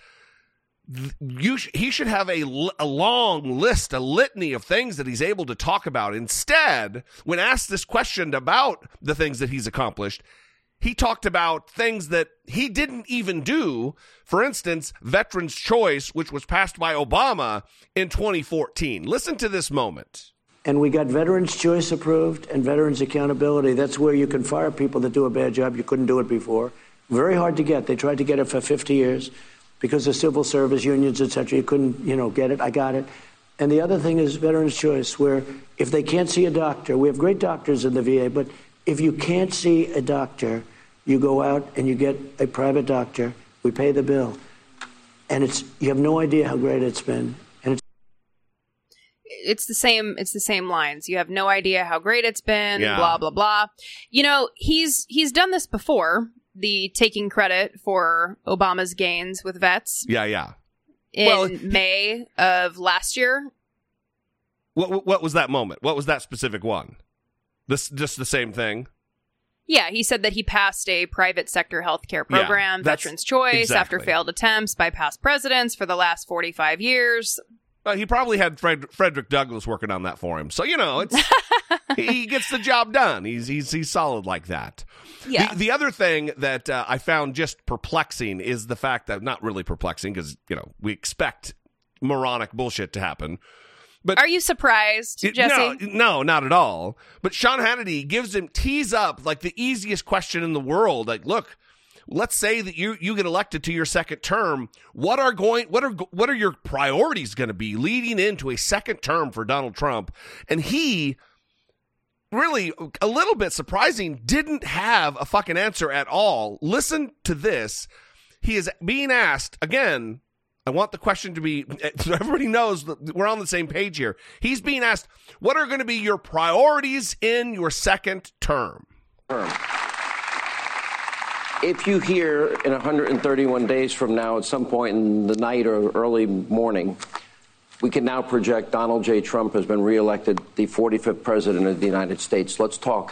you sh- he should have a, l- a long list a litany of things that he's able to talk about instead when asked this question about the things that he's accomplished he talked about things that he didn't even do. For instance, Veterans Choice, which was passed by Obama in 2014. Listen to this moment. And we got Veterans Choice approved and Veterans Accountability. That's where you can fire people that do a bad job. You couldn't do it before. Very hard to get. They tried to get it for 50 years because of civil service unions, et cetera. You couldn't, you know, get it. I got it. And the other thing is Veterans Choice, where if they can't see a doctor, we have great doctors in the VA, but if you can't see a doctor, you go out and you get a private doctor. We pay the bill. And it's you have no idea how great it's been. And it's it's the same it's the same lines. You have no idea how great it's been, Yeah. blah blah blah. You know, he's he's done this before, the taking credit for Obama's gains with vets Yeah, yeah. in Well- May of last year. What what was that moment? What was that specific one? This just the same thing. Yeah, he said that he passed a private sector healthcare Yeah, program, that's- Veterans Choice, after failed attempts by past presidents for the last 45 years. Uh, he probably had Fred, Frederick Douglass working on that for him. So you know, it's he gets the job done. He's he's he's solid like that. Yeah. The, the other thing that uh, I found just perplexing is the fact that not really perplexing because you know we expect moronic bullshit to happen. But Are you surprised, It- Jesse? No, no, not at all. But Sean Hannity gives him tees up like the easiest question in the world. Like, look, let's say that you you get elected to your second term. What are going what are what are your priorities going to be leading into a second term for Donald Trump? And he really a little bit surprising didn't have a fucking answer at all. Listen to this. He is being asked again I want the question to be so everybody knows that we're on the same page here. He's being asked, what are going to be your priorities in your second term? If you hear in 131 days from now, at some point in the night or early morning, we can now project Donald J. Trump has been reelected the 45th president of the United States. Let's talk.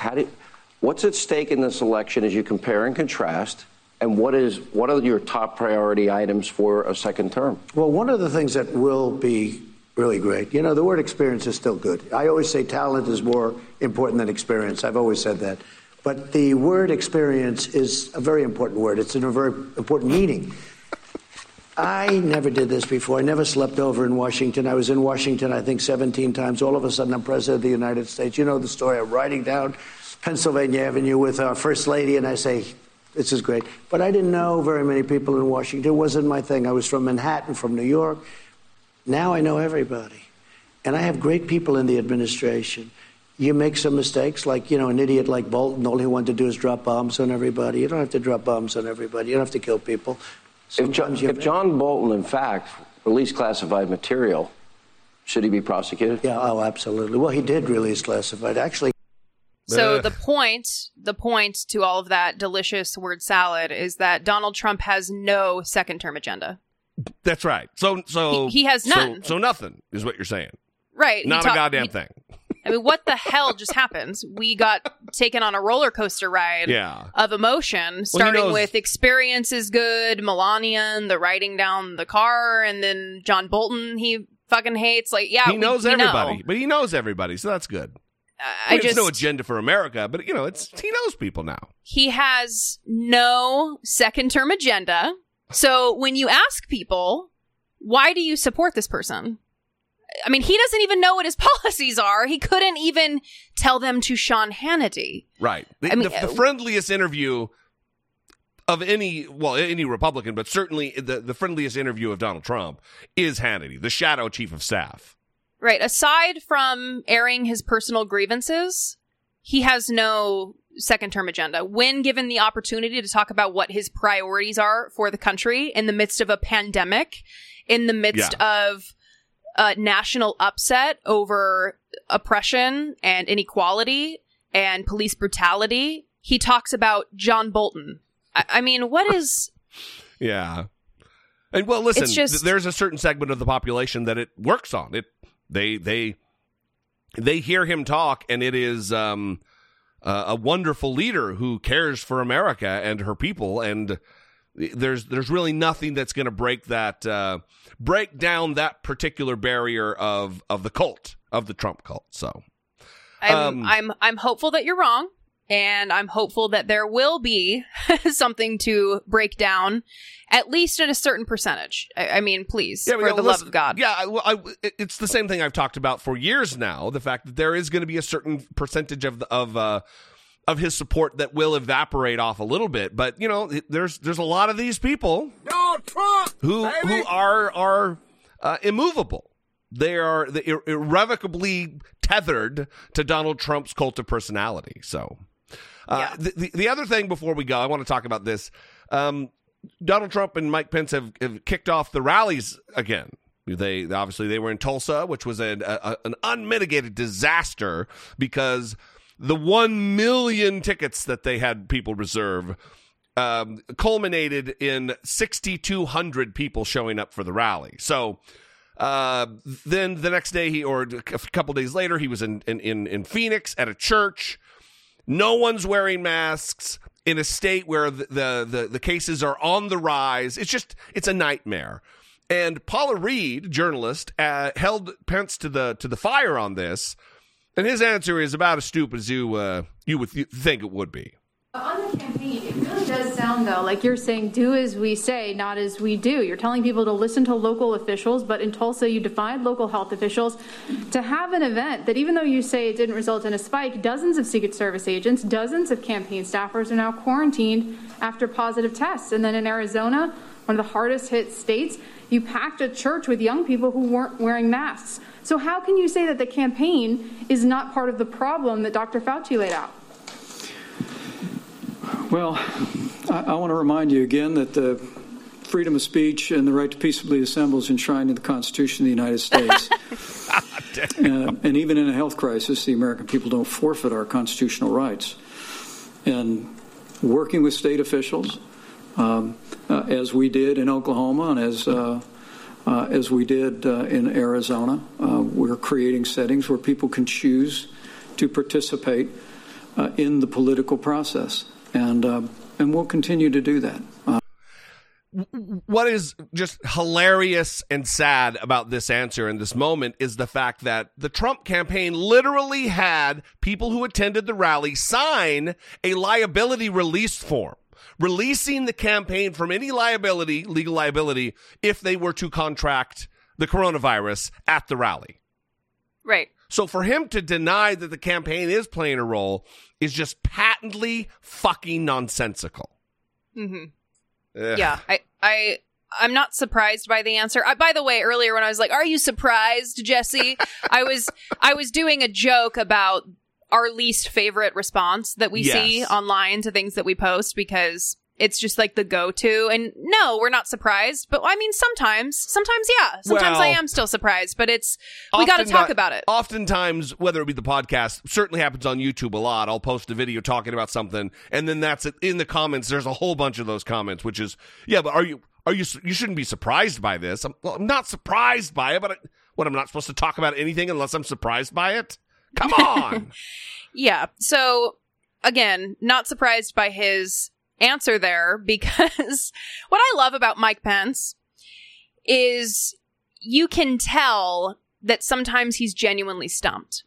What's at stake in this election as you compare and contrast? And what is what are your top priority items for a second term? Well, one of the things that will be really great, you know, the word experience is still good. I always say talent is more important than experience. I've always said that. But the word experience is a very important word. It's in a very important meaning. I never did this before. I never slept over in Washington. I was in Washington, I think, 17 times. All of a sudden, I'm president of the United States. You know the story. I'm riding down Pennsylvania Avenue with our first lady, and I say, this is great. But I didn't know very many people in Washington. It wasn't my thing. I was from Manhattan, from New York. Now I know everybody. And I have great people in the administration. You make some mistakes, like, you know, an idiot like Bolton, all he wanted to do is drop bombs on everybody. You don't have to drop bombs on everybody. You don't have to kill people. If John, if John Bolton, in fact, released classified material, should he be prosecuted? Yeah, oh, absolutely. Well, he did release classified. Actually, So the point, the point to all of that delicious word salad is that Donald Trump has no second term agenda. That's right. So so He- he has so- none. So, nothing is what you're saying. Right. he Not ta- a goddamn he- thing. I mean, what the hell just happened? We got taken on a roller coaster ride Yeah. of emotion, starting knows- with experience is good, Melania and the riding down the car, and then John Bolton he fucking hates. Like, yeah, he we- knows we know. everybody, but he knows everybody, so that's good. I I mean, just no agenda for America, but you know, it's he knows people now. he has no second term agenda. So when you ask people, why do you support this person? I mean, he doesn't even know what his policies are. He couldn't even tell them to Sean Hannity. Right. The, I mean, the, the uh, friendliest interview of any, well, any Republican, but certainly the, the friendliest interview of Donald Trump is Hannity, the shadow chief of staff. Right. Aside from airing his personal grievances, he has no second term agenda. When given the opportunity to talk about what his priorities are for the country in the midst of a pandemic, in the midst of uh, national upset over oppression and inequality and police brutality, he talks about John Bolton. I, I mean, what is. Yeah. And well, listen, just- th- there's a certain segment of the population that it works on. It they they they hear him talk, and it is um, uh, a wonderful leader who cares for America and her people, and there's there's really nothing that's going to break that uh, break down that particular barrier of of the cult of the Trump cult. So I'm Um, I'm I'm hopeful that you're wrong, and I'm hopeful that there will be something to break down, at least in a certain percentage. I, I mean, please, Yeah, for the listen, love of God. Yeah, I, well, I, it's the same thing I've talked about for years now. The fact that there is going to be a certain percentage of the, of uh, of his support that will evaporate off a little bit, but you know, there's there's a lot of these people who who are are uh, immovable. They are the ir- irrevocably tethered to Donald Trump's cult of personality. So, uh, the, the the other thing before we go, I want to talk about this. Um, Donald Trump and Mike Pence have, have kicked off the rallies again. They obviously they were in Tulsa, which was an, a, an unmitigated disaster because the one million tickets that they had people reserve um, culminated in 6,200 people showing up for the rally. So uh, then the next day, he or a couple days later, he was in, in in in Phoenix at a church. No one's wearing masks in a state where the, the, the, the cases are on the rise. It's just, it's a nightmare. And Paula Reid, journalist, uh, held Pence to the to the fire on this, and his answer is about as stupid as you uh, you would th- think it would be. On the campaign, it really does sound though like you're saying do as we say, not as we do. You're telling people to listen to local officials, but in Tulsa you defied local health officials to have an event that even though you say it didn't result in a spike, dozens of Secret Service agents, dozens of campaign staffers are now quarantined after positive tests. And then in Arizona, one of the hardest hit states, you packed a church with young people who weren't wearing masks. So how can you say that the campaign is not part of the problem that Dr. Fauci laid out? Well, I, I want to remind you again that the freedom of speech and the right to peaceably assemble is enshrined in the Constitution of the United States. uh, and even in a health crisis, the American people don't forfeit our constitutional rights. And working with state officials, um, uh, as we did in Oklahoma and as uh, uh, as we did uh, in Arizona, uh, we're creating settings where people can choose to participate uh, in the political process. And uh, and we'll continue to do that. What is just hilarious and sad about this answer in this moment is the fact that the Trump campaign literally had people who attended the rally sign a liability release form, releasing the campaign from any liability, legal liability, if they were to contract the coronavirus at the rally. Right. So for him to deny that the campaign is playing a role is just patently fucking nonsensical. Mm-hmm. Yeah, I, I, I'm not surprised by the answer. I, by the way, earlier when I was like, "Are you surprised, Jesse?" I was, I was doing a joke about our least favorite response that we Yes. see online to things that we post because it's just like the go-to. And no, we're not surprised, but I mean, sometimes, sometimes, yeah, sometimes I am still surprised, but it's we got to talk about it. Oftentimes, whether it be the podcast, certainly happens on YouTube a lot. I'll post a video talking about something, and then that's it. In the comments, there's a whole bunch of those comments, which is, yeah, but are you are you you shouldn't be surprised by this? I'm, well, I'm not surprised by it, but I, what I'm not supposed to talk about anything unless I'm surprised by it. Come on. Yeah. So again, not surprised by his answer there because what I love about Mike Pence is you can tell that sometimes he's genuinely stumped.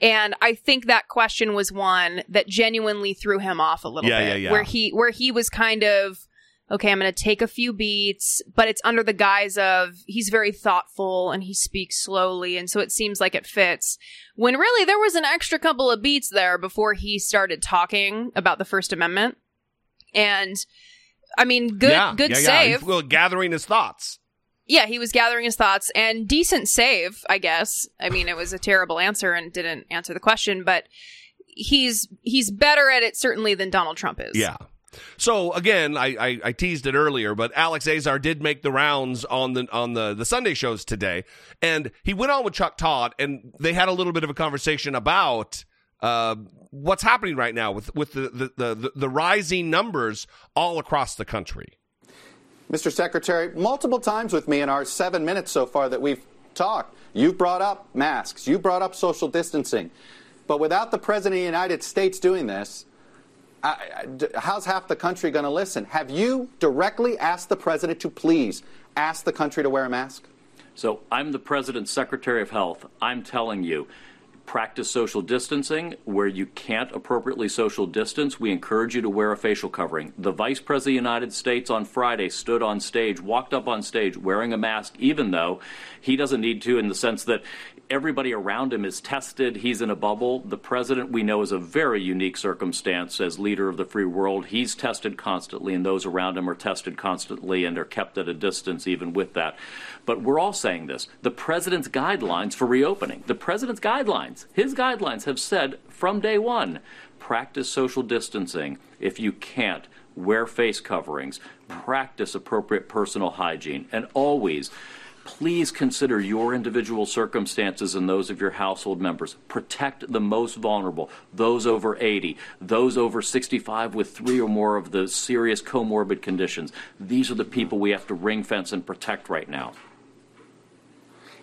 And I think that question was one that genuinely threw him off a little Yeah, bit. yeah, yeah. Where he where he was kind of okay, I'm going to take a few beats, but it's under the guise of he's very thoughtful and he speaks slowly. And so it seems like it fits. When really there was an extra couple of beats there before he started talking about the First Amendment. And I mean, good, yeah, good yeah, yeah. save. He's, well, gathering his thoughts. Yeah, he was gathering his thoughts and decent save, I guess. I mean, it was a terrible answer and didn't answer the question, but he's he's better at it certainly than Donald Trump is. Yeah. So again, I, I, I teased it earlier, but Alex Azar did make the rounds on the on the the Sunday shows today, and he went on with Chuck Todd, and they had a little bit of a conversation about uh, what's happening right now with with the the, the, the rising numbers all across the country. Mr. Secretary, multiple times with me in our seven minutes so far that we've talked, you've brought up masks, you brought up social distancing. But without the President of the United States doing this, How's half the country going to listen? Have you directly asked the President to please ask the country to wear a mask? So I'm the President's Secretary of Health. I'm telling you, practice social distancing. Where you can't appropriately social distance, we encourage you to wear a facial covering. The Vice President of the United States on Friday stood on stage, walked up on stage wearing a mask, even though he doesn't need to, in the sense that everybody around him is tested. He's in a bubble. The president, we know, is a very unique circumstance as leader of the free world. He's tested constantly, and those around him are tested constantly and are kept at a distance even with that. But we're all saying this. The president's guidelines for reopening, the president's guidelines, his guidelines have said from day one practice social distancing. If you can't, wear face coverings, practice appropriate personal hygiene, and always please consider your individual circumstances and those of your household members. Protect the most vulnerable, those over 80, those over 65 with three or more of the serious comorbid conditions. These are the people we have to ring fence and protect right now.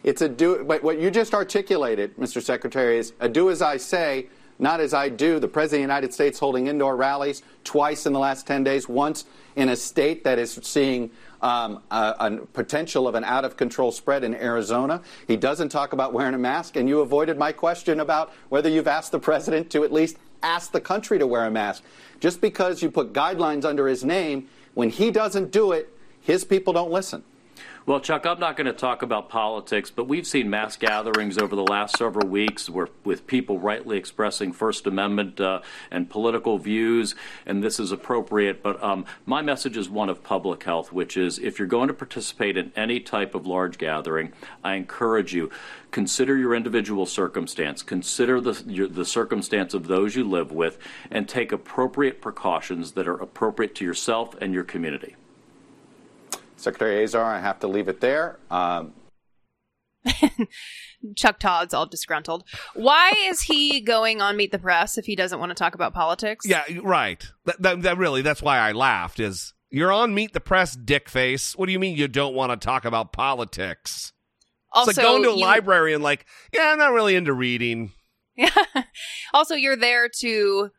It's a do. But what you just articulated, Mr. Secretary, is a do as I say, not as I do. The President of the United States holding indoor rallies twice in the last 10 days, once in a state that is seeing um, a, a potential of an out of control spread in Arizona. He doesn't talk about wearing a mask, and you avoided my question about whether you've asked the President to at least ask the country to wear a mask. Just because you put guidelines under his name, when he doesn't do it, his people don't listen. Well, Chuck, I'm not going to talk about politics, but we've seen mass gatherings over the last several weeks where, with people rightly expressing First Amendment uh, and political views, and this is appropriate. But um, my message is one of public health, which is if you're going to participate in any type of large gathering, I encourage you consider your individual circumstance, consider the, your, the circumstance of those you live with, and take appropriate precautions that are appropriate to yourself and your community. Secretary Azar, I have to leave it there. Um, Chuck Todd's all disgruntled. Why is he going on Meet the Press if he doesn't want to talk about politics? Yeah, right. That, that, that really, that's why I laughed. Is you're on Meet the Press, dick face. What do you mean you don't want to talk about politics? Also, it's like going to a you- library and like, yeah, I'm not really into reading. Yeah. also, you're there to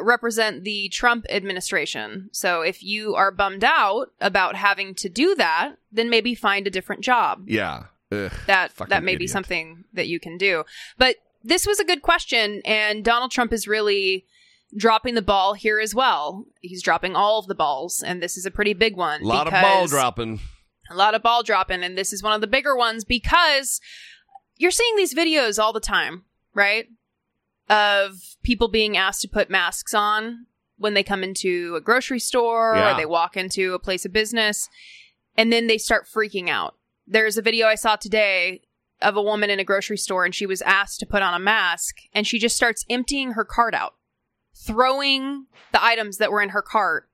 represent the Trump administration. So if you are bummed out about having to do that, then maybe find a different job. Yeah. Ugh, That that may be something that you can do. But this was a good question and Donald Trump is really dropping the ball here as well. He's dropping all of the balls and this is a pretty big one. A lot of ball dropping. a lot of ball dropping and this is one of the bigger ones because you're seeing these videos all the time right of people being asked to put masks on when they come into a grocery store Yeah. or they walk into a place of business and then they start freaking out there's a video i saw today of a woman in a grocery store and she was asked to put on a mask and she just starts emptying her cart out throwing the items that were in her cart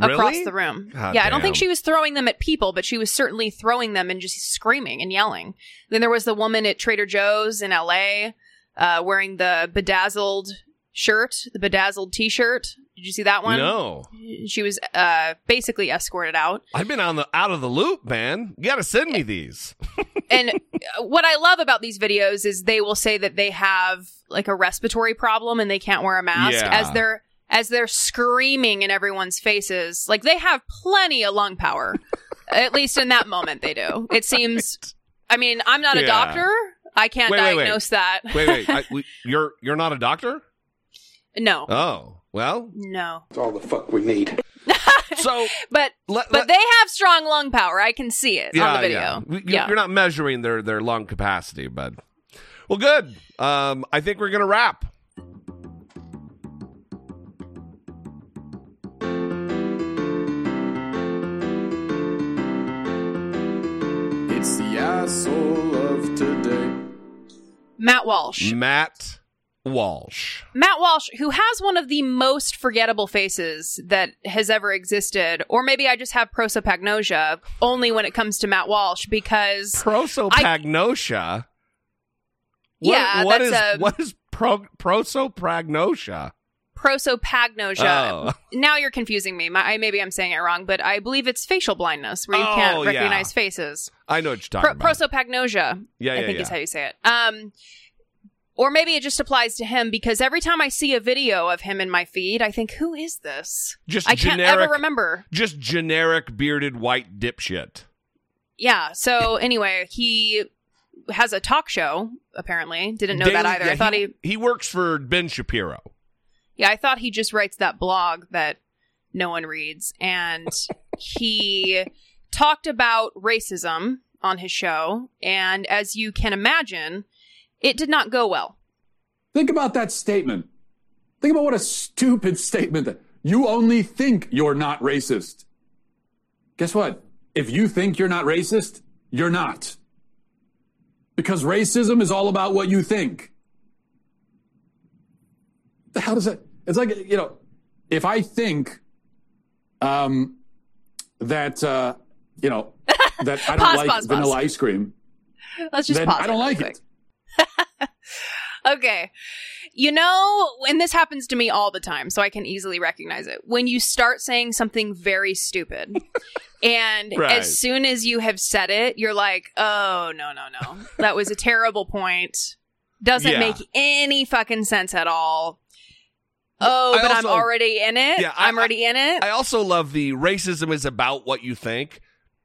across the room. God yeah, I don't think she was throwing them at people, but she was certainly throwing them and just screaming and yelling. Then there was the woman at Trader Joe's in LA uh, wearing the bedazzled shirt, the bedazzled t shirt. Did you see that one? No. She was uh, basically escorted out. I've been on the out of the loop, man. You got to send me these. and uh, what I love about these videos is they will say that they have like a respiratory problem and they can't wear a mask Yeah. as they're as they're screaming in everyone's faces. Like they have plenty of lung power. At least in that moment they do. It seems I mean, I'm not a Yeah. doctor. I can't Wait, wait, wait. diagnose that. wait, wait. I, we, you're you're not a doctor? no. Oh, well. No. That's all the fuck we need. so, but but they have strong lung power. I can see it on the video. Yeah. We- Yeah. You're not measuring their their lung capacity, but well, good. Um, I think we're gonna wrap. It's the asshole of today. Matt Walsh. Matt Walsh. Matt Walsh, who has one of the most forgettable faces that has ever existed, or maybe I just have prosopagnosia only when it comes to Matt Walsh because Prosopagnosia. What- Yeah, what that's is- a- what is pro, prosopagnosia? Prosopagnosia. Oh. Now you're confusing me. My, I, maybe I'm saying it wrong, but I believe it's facial blindness where you Oh, can't yeah. recognize faces. I know what you're Pro- talking about. prosopagnosia. Yeah, I yeah, think is how you say it. Um, or maybe it just applies to him because every time I see a video of him in my feed, I think, "Who is this?" Just I can't ever remember. Just generic bearded white dipshit. Yeah. So anyway, he has a talk show. Apparently, didn't know that either. yeah, I thought he, he works for Ben Shapiro. Yeah, I thought he just writes that blog that no one reads, and he talked about racism on his show, and as you can imagine, it did not go well. Think about that statement. Think about what a stupid statement that you only think you're not racist. Guess what? If you think you're not racist, you're not. Because racism is all about what you think. The hell does that? It's like, you know, if I think um, that, uh, you know, that I don't Pause, like pause, vanilla pause. ice cream, Let's just then pause. I don't like real it. Okay. You know, and this happens to me all the time, so I can easily recognize it. When you start saying something very stupid, and Right. as soon as you have said it, you're like, oh, no, no, no. That was a terrible point. Doesn't Yeah. make any fucking sense at all. Oh, I but also- I'm already in it. Yeah, I- I'm already in it. I also love the racism is about what you think.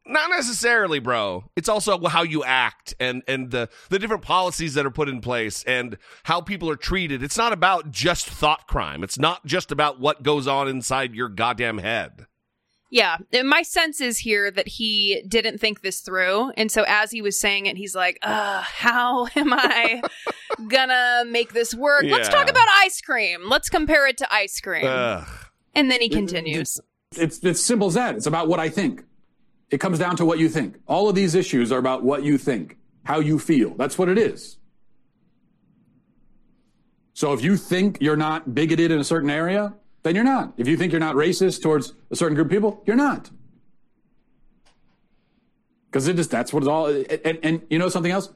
Not necessarily, bro. It's also how you act and and the the different policies that are put in place and how people are treated. It's not about just thought crime. It's not just about what goes on inside your goddamn head. Yeah, and my sense is here that he didn't think this through, and so as he was saying it, he's like, "Uh, how am I gonna make this work? Let's talk about ice cream. Let's compare it to ice cream." Ugh. And then he continues. It's it's simple as that. It's about what I think. It comes down to what you think. All of these issues are about what you think, how you feel. That's what it is. So if you think you're not bigoted in a certain area, then you're not. If you think you're not racist towards a certain group of people, you're not. Because it just that's what it's all. And, and you know something else?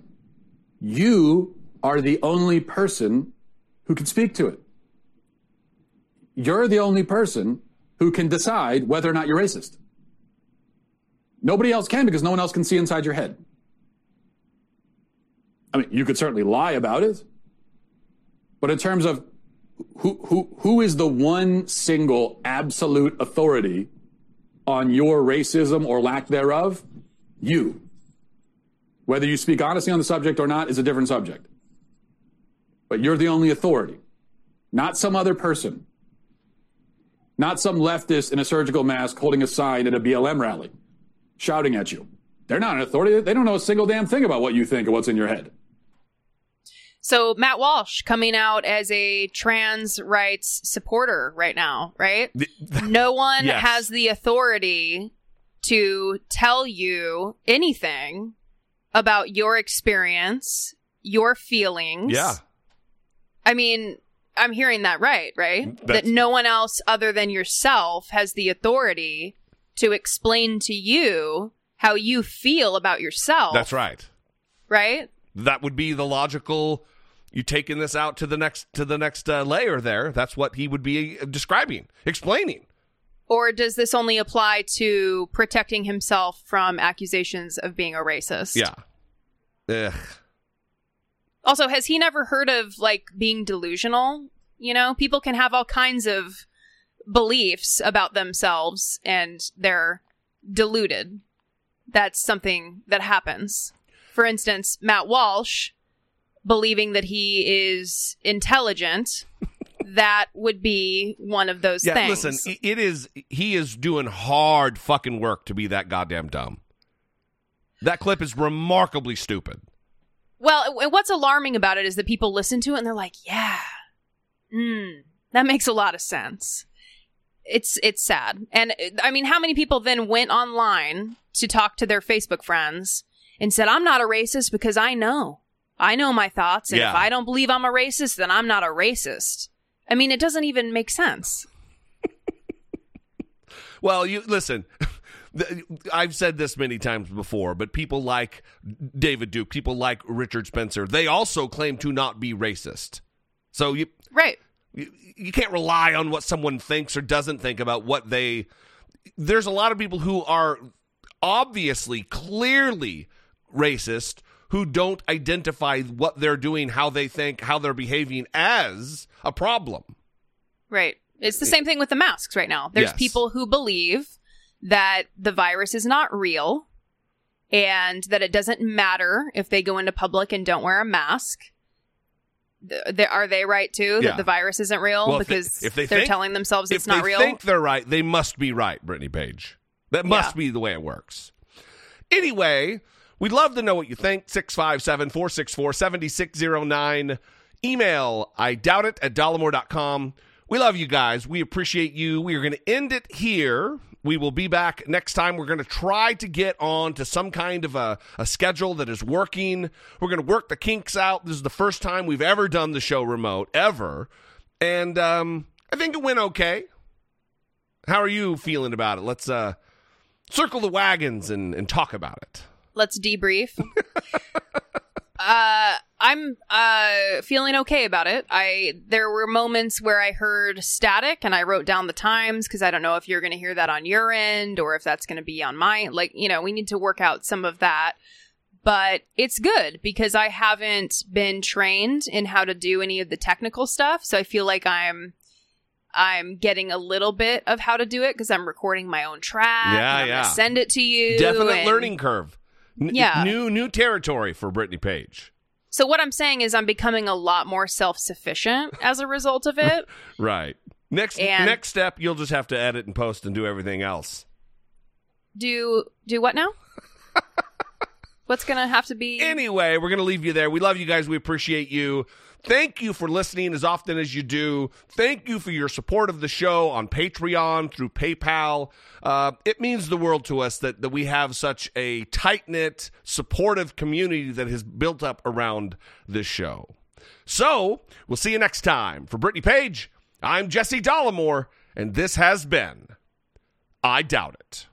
You are the only person who can speak to it. You're the only person who can decide whether or not you're racist. Nobody else can because no one else can see inside your head. I mean, you could certainly lie about it, but in terms of who who who is the one single absolute authority on your racism or lack thereof? You. Whether you speak honestly on the subject or not is a different subject. But you're the only authority, not some other person, not some leftist in a surgical mask holding a sign at a BLM rally, shouting at you. They're not an authority. They don't know a single damn thing about what you think or what's in your head. So Matt Walsh coming out as a trans rights supporter right now, right? no one Yes. has the authority to tell you anything about your experience, your feelings. Yeah. I mean, I'm hearing that right, right? Mm, that no one else other than yourself has the authority to explain to you how you feel about yourself. That's right. Right? That would be the logical. You taking this out to the next to the next uh, layer there. That's what he would be uh, describing, explaining. Or does this only apply to protecting himself from accusations of being a racist? Yeah. Ugh. Also, has he never heard of like being delusional? You know, people can have all kinds of beliefs about themselves and they're deluded. That's something that happens. For instance, Matt Walsh believing that he is intelligent, that would be one of those Yeah, things. listen, it is. He is doing hard fucking work to be that goddamn dumb. That clip is remarkably stupid. Well, what's alarming about it is that people listen to it and they're like, "Yeah, mm, that makes a lot of sense." It's it's sad, and I mean, how many people then went online to talk to their Facebook friends and said, "I'm not a racist because I know, I know my thoughts, and Yeah. if I don't believe I'm a racist, then I'm not a racist." I mean, it doesn't even make sense. Well, you listen. I've said this many times before, but people like David Duke, people like Richard Spencer, they also claim to not be racist. So you right you, you can't rely on what someone thinks or doesn't think about what they. There's a lot of people who are obviously, clearly racist who don't identify what they're doing, how they think, how they're behaving as a problem. Right. It's the same thing with the masks right now. There's Yes. people who believe that the virus is not real and that it doesn't matter if they go into public and don't wear a mask. They- are they right too Yeah. that the virus isn't real Well, if because if they are telling themselves it's not real? they think they're right, they must be right, Brittany Page. That must be the way it works. Anyway, we'd love to know what you think. 657 464 7609. Email, I doubt it, at dollemore.com. We love you guys. We appreciate you. We are going to end it here. We will be back next time. We're going to try to get on to some kind of a, a schedule that is working. We're going to work the kinks out. This is the first time we've ever done the show remote, ever. And um, I think it went okay. How are you feeling about it? Let's uh circle the wagons and, and talk about it. Let's debrief. uh I'm uh feeling okay about it. I there were moments where I heard static and I wrote down the times cuz I don't know if you're going to hear that on your end or if that's going to be on mine. Like, you know, we need to work out some of that. But it's good because I haven't been trained in how to do any of the technical stuff, so I feel like I'm I'm getting a little bit of how to do it because I'm recording my own track. Yeah, yeah. Send it to you. Definite and- learning curve. N- Yeah. New new territory for Brittany Page. So what I'm saying is I'm becoming a lot more self-sufficient as a result of it. Right. Next And- next step, you'll just have to edit and post and do everything else. do do what now? What's going to have to be Anyway, we're going to leave you there. We love you guys. We appreciate you. Thank you for listening as often as you do. Thank you for your support of the show on Patreon, through PayPal. Uh, it means the world to us that, that we have such a tight knit, supportive community that has built up around this show. So, we'll see you next time. For Brittany Page, I'm Jesse Dollemore, and this has been I Doubt It.